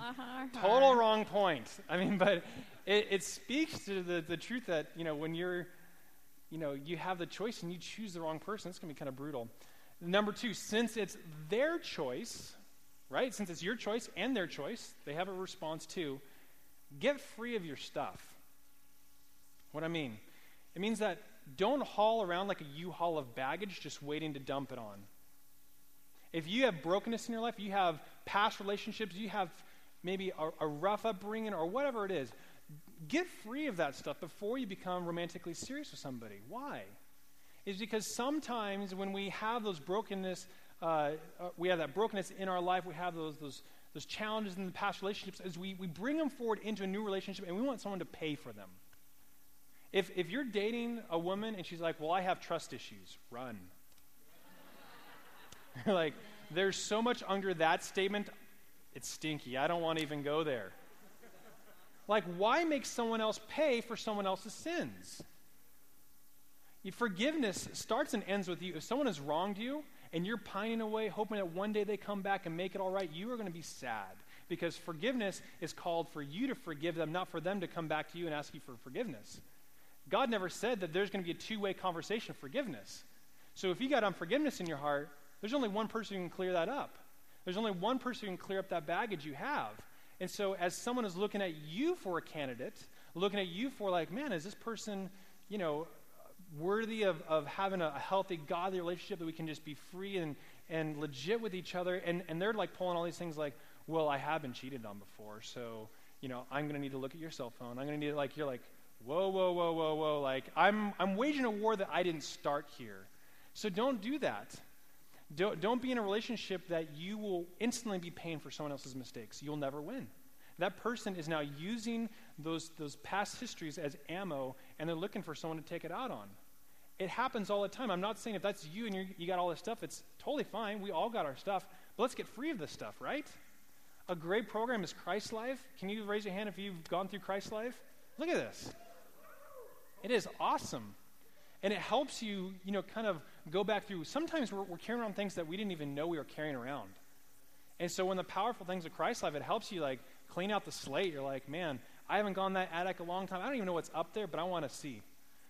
Uh-huh. Total wrong point. I mean, but it, it speaks to the, the truth that, you know, when you're you know, you have the choice and you choose the wrong person, it's going to be kind of brutal. Number two, since it's their choice, right? Since it's your choice and their choice, they have a response too. Get free of your stuff. What I mean? It means that don't haul around like a U-Haul of baggage just waiting to dump it on. If you have brokenness in your life, you have past relationships, you have maybe a, a rough upbringing or whatever it is, get free of that stuff before you become romantically serious with somebody. Why? Is because sometimes when we have those brokenness, uh, uh, we have that brokenness in our life, we have those, those, those challenges in the past relationships, as we, we bring them forward into a new relationship and we want someone to pay for them. If, if you're dating a woman and she's like, well, I have trust issues, run. like, there's so much under that statement, it's stinky. I don't want to even go there. Like, why make someone else pay for someone else's sins? Forgiveness starts and ends with you. If someone has wronged you and you're pining away, hoping that one day they come back and make it all right, you are going to be sad. Because forgiveness is called for you to forgive them, not for them to come back to you and ask you for forgiveness. God never said that there's going to be a two way conversation of forgiveness. So if you got unforgiveness in your heart, there's only one person who can clear that up. There's only one person who can clear up that baggage you have. And so as someone is looking at you for a candidate, looking at you for like, man, is this person, you know, worthy of, of having a, a healthy, godly relationship that we can just be free and, and legit with each other? And, and they're like pulling all these things like, well, I have been cheated on before, so, you know, I'm going to need to look at your cell phone. I'm going to need, like, you're like, whoa, whoa, whoa, whoa, whoa. Like, I'm, I'm waging a war that I didn't start here. So don't do that. Don't, don't be in a relationship that you will instantly be paying for someone else's mistakes. You'll never win. That person is now using those, those past histories as ammo, and they're looking for someone to take it out on. It happens all the time. I'm not saying if that's you and you got all this stuff, it's totally fine. We all got our stuff. But let's get free of this stuff, right? A great program is Christ Life. Can you raise your hand if you've gone through Christ Life? Look at this. It is awesome. And it helps you, you know, kind of go back through. Sometimes we're, we're carrying around things that we didn't even know we were carrying around. And so when the powerful things of Christ life, it helps you like clean out the slate. You're like, man, I haven't gone that attic a long time. I don't even know what's up there, but I want to see.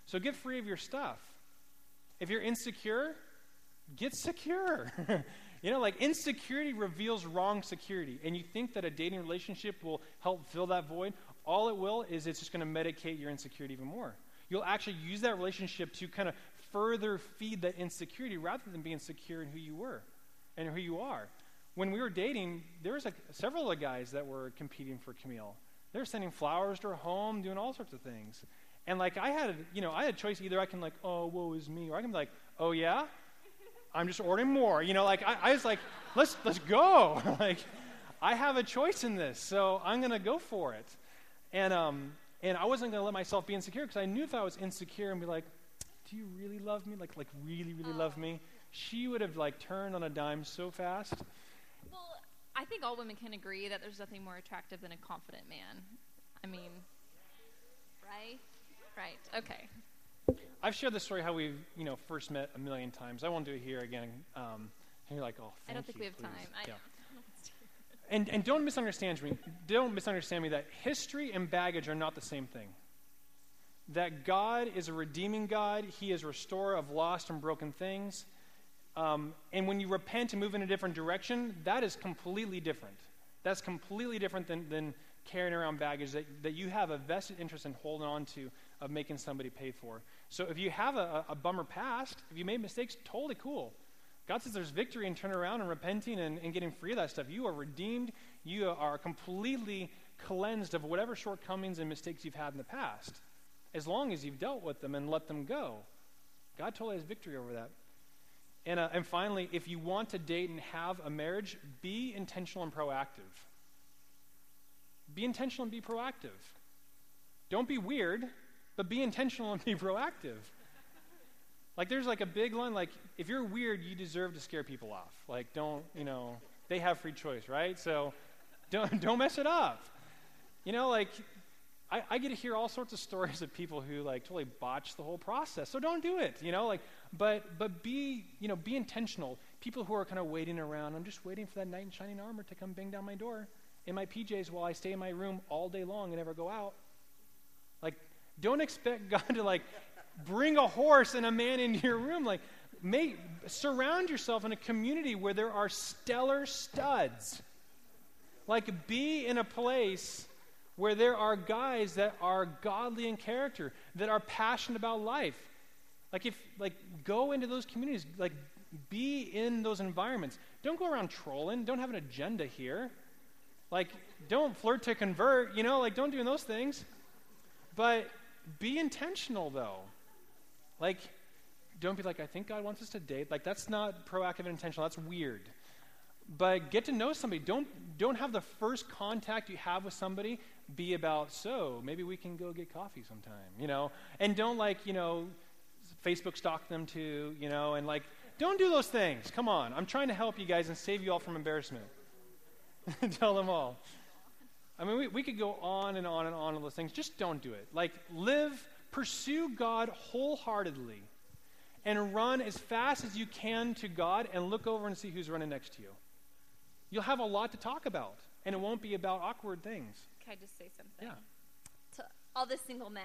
So get free of your stuff. If you're insecure, get secure. you know, like insecurity reveals wrong security. And you think that a dating relationship will help fill that void. All it will is it's just going to medicate your insecurity even more you'll actually use that relationship to kind of further feed that insecurity rather than being secure in who you were and who you are. When we were dating, there was like several of the guys that were competing for Camille. They were sending flowers to her home, doing all sorts of things. And like I had, you know, I had a choice. Either I can like, oh, woe is me, or I can be like, oh yeah, I'm just ordering more. You know, like I, I was like, let's let's go. like I have a choice in this, so I'm gonna go for it. And um, and I wasn't going to let myself be insecure because I knew if I was insecure and be like, do you really love me? Like, like really, really love me? She would have like turned on a dime so fast. Well, I think all women can agree that there's nothing more attractive than a confident man. I mean, right? Right. Okay. I've shared the story how we, you know, first met a million times. I won't do it here again. Um, and you're like, oh, I don't think you, we have please. time. I yeah. And, and don't misunderstand me. Don't misunderstand me that history and baggage are not the same thing. That God is a redeeming God, He is a restorer of lost and broken things. Um, and when you repent and move in a different direction, that is completely different. That's completely different than, than carrying around baggage that, that you have a vested interest in holding on to, of making somebody pay for. So if you have a, a bummer past, if you made mistakes, totally cool. God says there's victory in turning around and repenting and, and getting free of that stuff. You are redeemed. You are completely cleansed of whatever shortcomings and mistakes you've had in the past, as long as you've dealt with them and let them go. God totally has victory over that. And, uh, and finally, if you want to date and have a marriage, be intentional and proactive. Be intentional and be proactive. Don't be weird, but be intentional and be proactive. Like there's like a big line like if you're weird, you deserve to scare people off. Like don't, you know, they have free choice, right? So don't don't mess it up. You know, like I, I get to hear all sorts of stories of people who like totally botch the whole process. So don't do it, you know, like but but be, you know, be intentional. People who are kind of waiting around, I'm just waiting for that knight in shining armor to come bang down my door in my PJs while I stay in my room all day long and never go out. Like, don't expect God to like bring a horse and a man into your room. Like, make, surround yourself in a community where there are stellar studs. Like, be in a place where there are guys that are godly in character, that are passionate about life. Like, if, like, go into those communities, like, be in those environments. Don't go around trolling. Don't have an agenda here. Like, don't flirt to convert, you know, like, don't do those things. But be intentional, though. Like, don't be like, I think God wants us to date. Like, that's not proactive and intentional. That's weird. But get to know somebody. Don't, don't have the first contact you have with somebody be about, so maybe we can go get coffee sometime, you know? And don't, like, you know, Facebook stalk them too, you know, and like, don't do those things. Come on. I'm trying to help you guys and save you all from embarrassment. Tell them all. I mean, we, we could go on and on and on on those things. Just don't do it. Like, live, pursue God wholeheartedly, and run as fast as you can to God and look over and see who's running next to you. You'll have a lot to talk about, and it won't be about awkward things. Can I just say something? Yeah. To all the single men.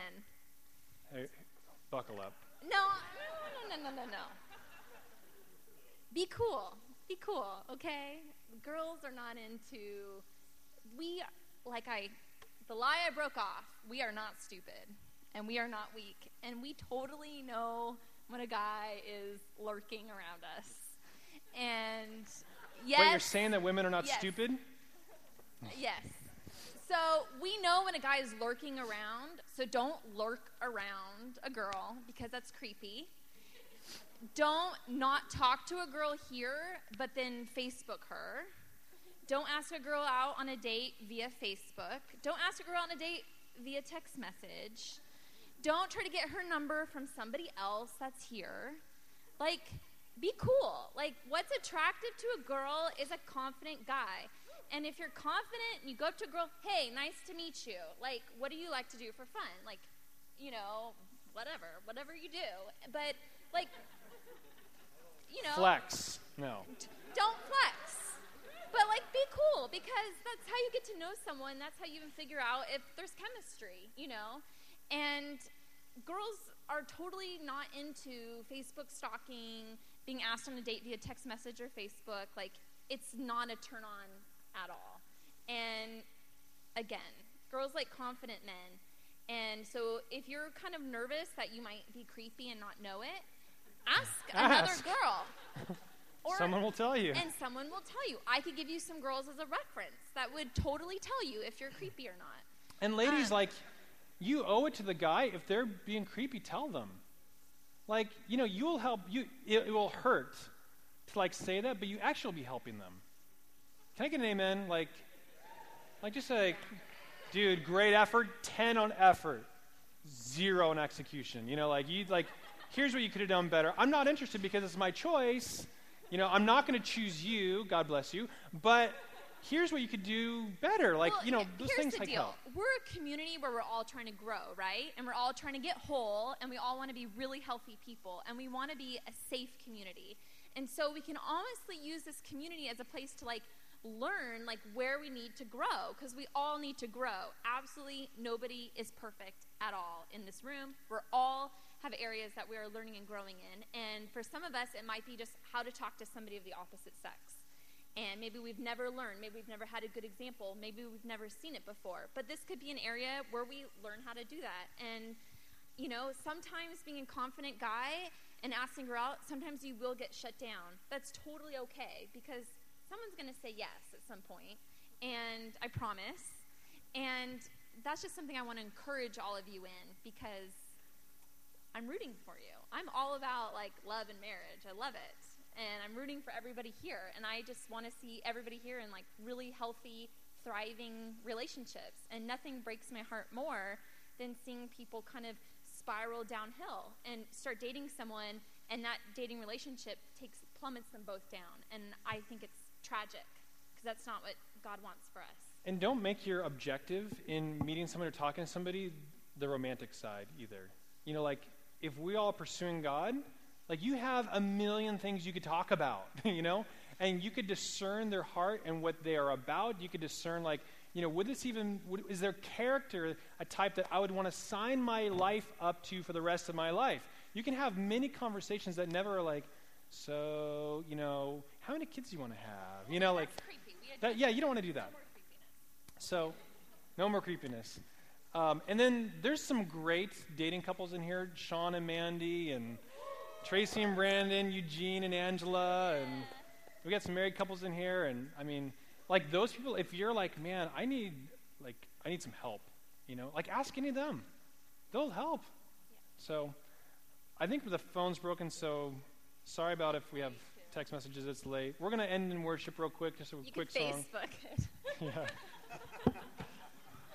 Hey, buckle up. No, no, no, no, no, no, no. Be cool. Be cool, okay? Girls are not into. We, like I, the lie I broke off, we are not stupid and we are not weak. And we totally know when a guy is lurking around us. And yes. Wait, you're saying that women are not Yes. stupid? Yes. So we know when a guy is lurking around, so don't lurk around a girl because that's creepy. Don't not talk to a girl here, but then Facebook her. Don't ask a girl out on a date via Facebook. Don't ask a girl on a date via text message. Don't try to get her number from somebody else that's here. Like, be cool. Like, what's attractive to a girl is a confident guy. And if you're confident and you go up to a girl, hey, nice to meet you. Like, what do you like to do for fun? Like, you know, whatever, whatever you do. But, like, you know, Flex. No. don't flex. But like be cool because that's how you get to know someone. That's how you even figure out if there's chemistry, you know? And girls are totally not into Facebook stalking, being asked on a date via text message or Facebook. Like it's not a turn on at all. And again, girls like confident men. And so if you're kind of nervous that you might be creepy and not know it, ask another girl. Or Someone will tell you. and someone will tell you. I could give you some girls as a reference that would totally tell you if you're creepy or not. And ladies, Um, like, you owe it to the guy. If they're being creepy, tell them. Like, you know, you'll help. You it, it will hurt to like say that, but you actually will be helping them. Can I get an amen? Like, like just like, dude, great effort. Ten on effort, zero on execution. You know, like you like, here's what you could have done better. I'm not interested because it's my choice. You know, I'm not going to choose you. God bless you. But here's what you could do better. Like, Well, you know, those here's things the like deal. help. We're a community where we're all trying to grow, right? And we're all trying to get whole, and we all want to be really healthy people, and we want to be a safe community. And so we can honestly use this community as a place to like learn like where we need to grow because we all need to grow. Absolutely nobody is perfect at all in this room. We're all have areas that we are learning and growing in. And for some of us it might be just how to talk to somebody of the opposite sex and maybe we've never learned, maybe we've never had a good example, maybe we've never seen it before. But this could be an area where we learn how to do that. And, you know, sometimes being a confident guy and asking her out, sometimes you will get shut down. That's totally okay because someone's going to say yes at some point, and I promise. And that's just something I want to encourage all of you in because I'm rooting for you. I'm all about like love and marriage. I love it. And I'm rooting for everybody here. And I just want to see everybody here in like really healthy, thriving relationships. And nothing breaks my heart more than seeing people kind of spiral downhill and start dating someone and that dating relationship takes plummets them both down. And I think it's tragic because that's not what God wants for us. And don't make your objective in meeting someone or talking to somebody the romantic side either. You know, like if we all pursuing God, like you have a million things you could talk about, you know? And you could discern their heart and what they are about. You could discern like you know, would this even, would, is their character a type that I would want to sign my life up to for the rest of my life? You can have many conversations that never are like, so, you know, how many kids do you want to have? You know, like, That's creepy. We that, yeah, you don't want to do that. So, no more creepiness. Um, and then there's some great dating couples in here Sean and Mandy, and Tracy and Brandon, Eugene and Angela, and we got some married couples in here. And I mean, like those people, if you're like, man, I need, like, I need some help, you know, like ask any of them. They'll help. So, I think the phone's broken, so sorry about if we have text messages. It's late. We're going to end in worship real quick, just a You quick can song. Facebook it. Yeah.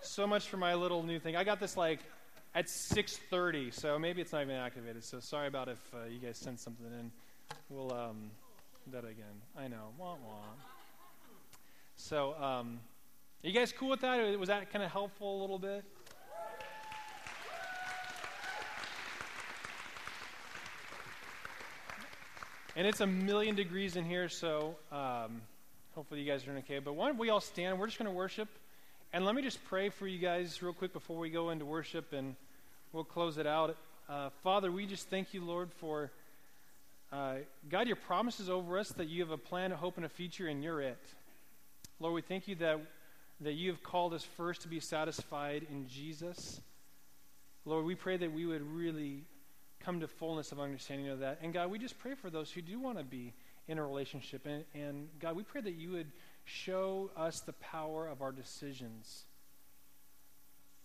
so much for my little new thing. I got this like at 6:30, so maybe it's not even activated. So sorry about if uh, you guys sent something in. We'll um, do that again. I know. Wah wah. So, um, are you guys cool with that? Was that kind of helpful a little bit? And it's a million degrees in here, so um, hopefully you guys are doing okay. But why don't we all stand? We're just going to worship. And let me just pray for you guys real quick before we go into worship, and we'll close it out. Uh, Father, we just thank you, Lord, for uh, God, your promises over us that you have a plan, a hope, and a future, and you're it. Lord, we thank you that, that you have called us first to be satisfied in Jesus. Lord, we pray that we would really come to fullness of understanding of that. And God, we just pray for those who do want to be in a relationship. And, and God, we pray that you would show us the power of our decisions.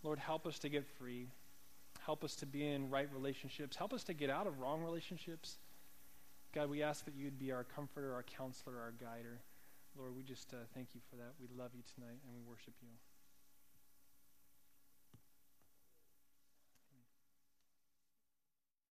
Lord, help us to get free. Help us to be in right relationships. Help us to get out of wrong relationships. God, we ask that you would be our comforter, our counselor, our guider. Lord, we just uh, thank you for that. We love you tonight and we worship you.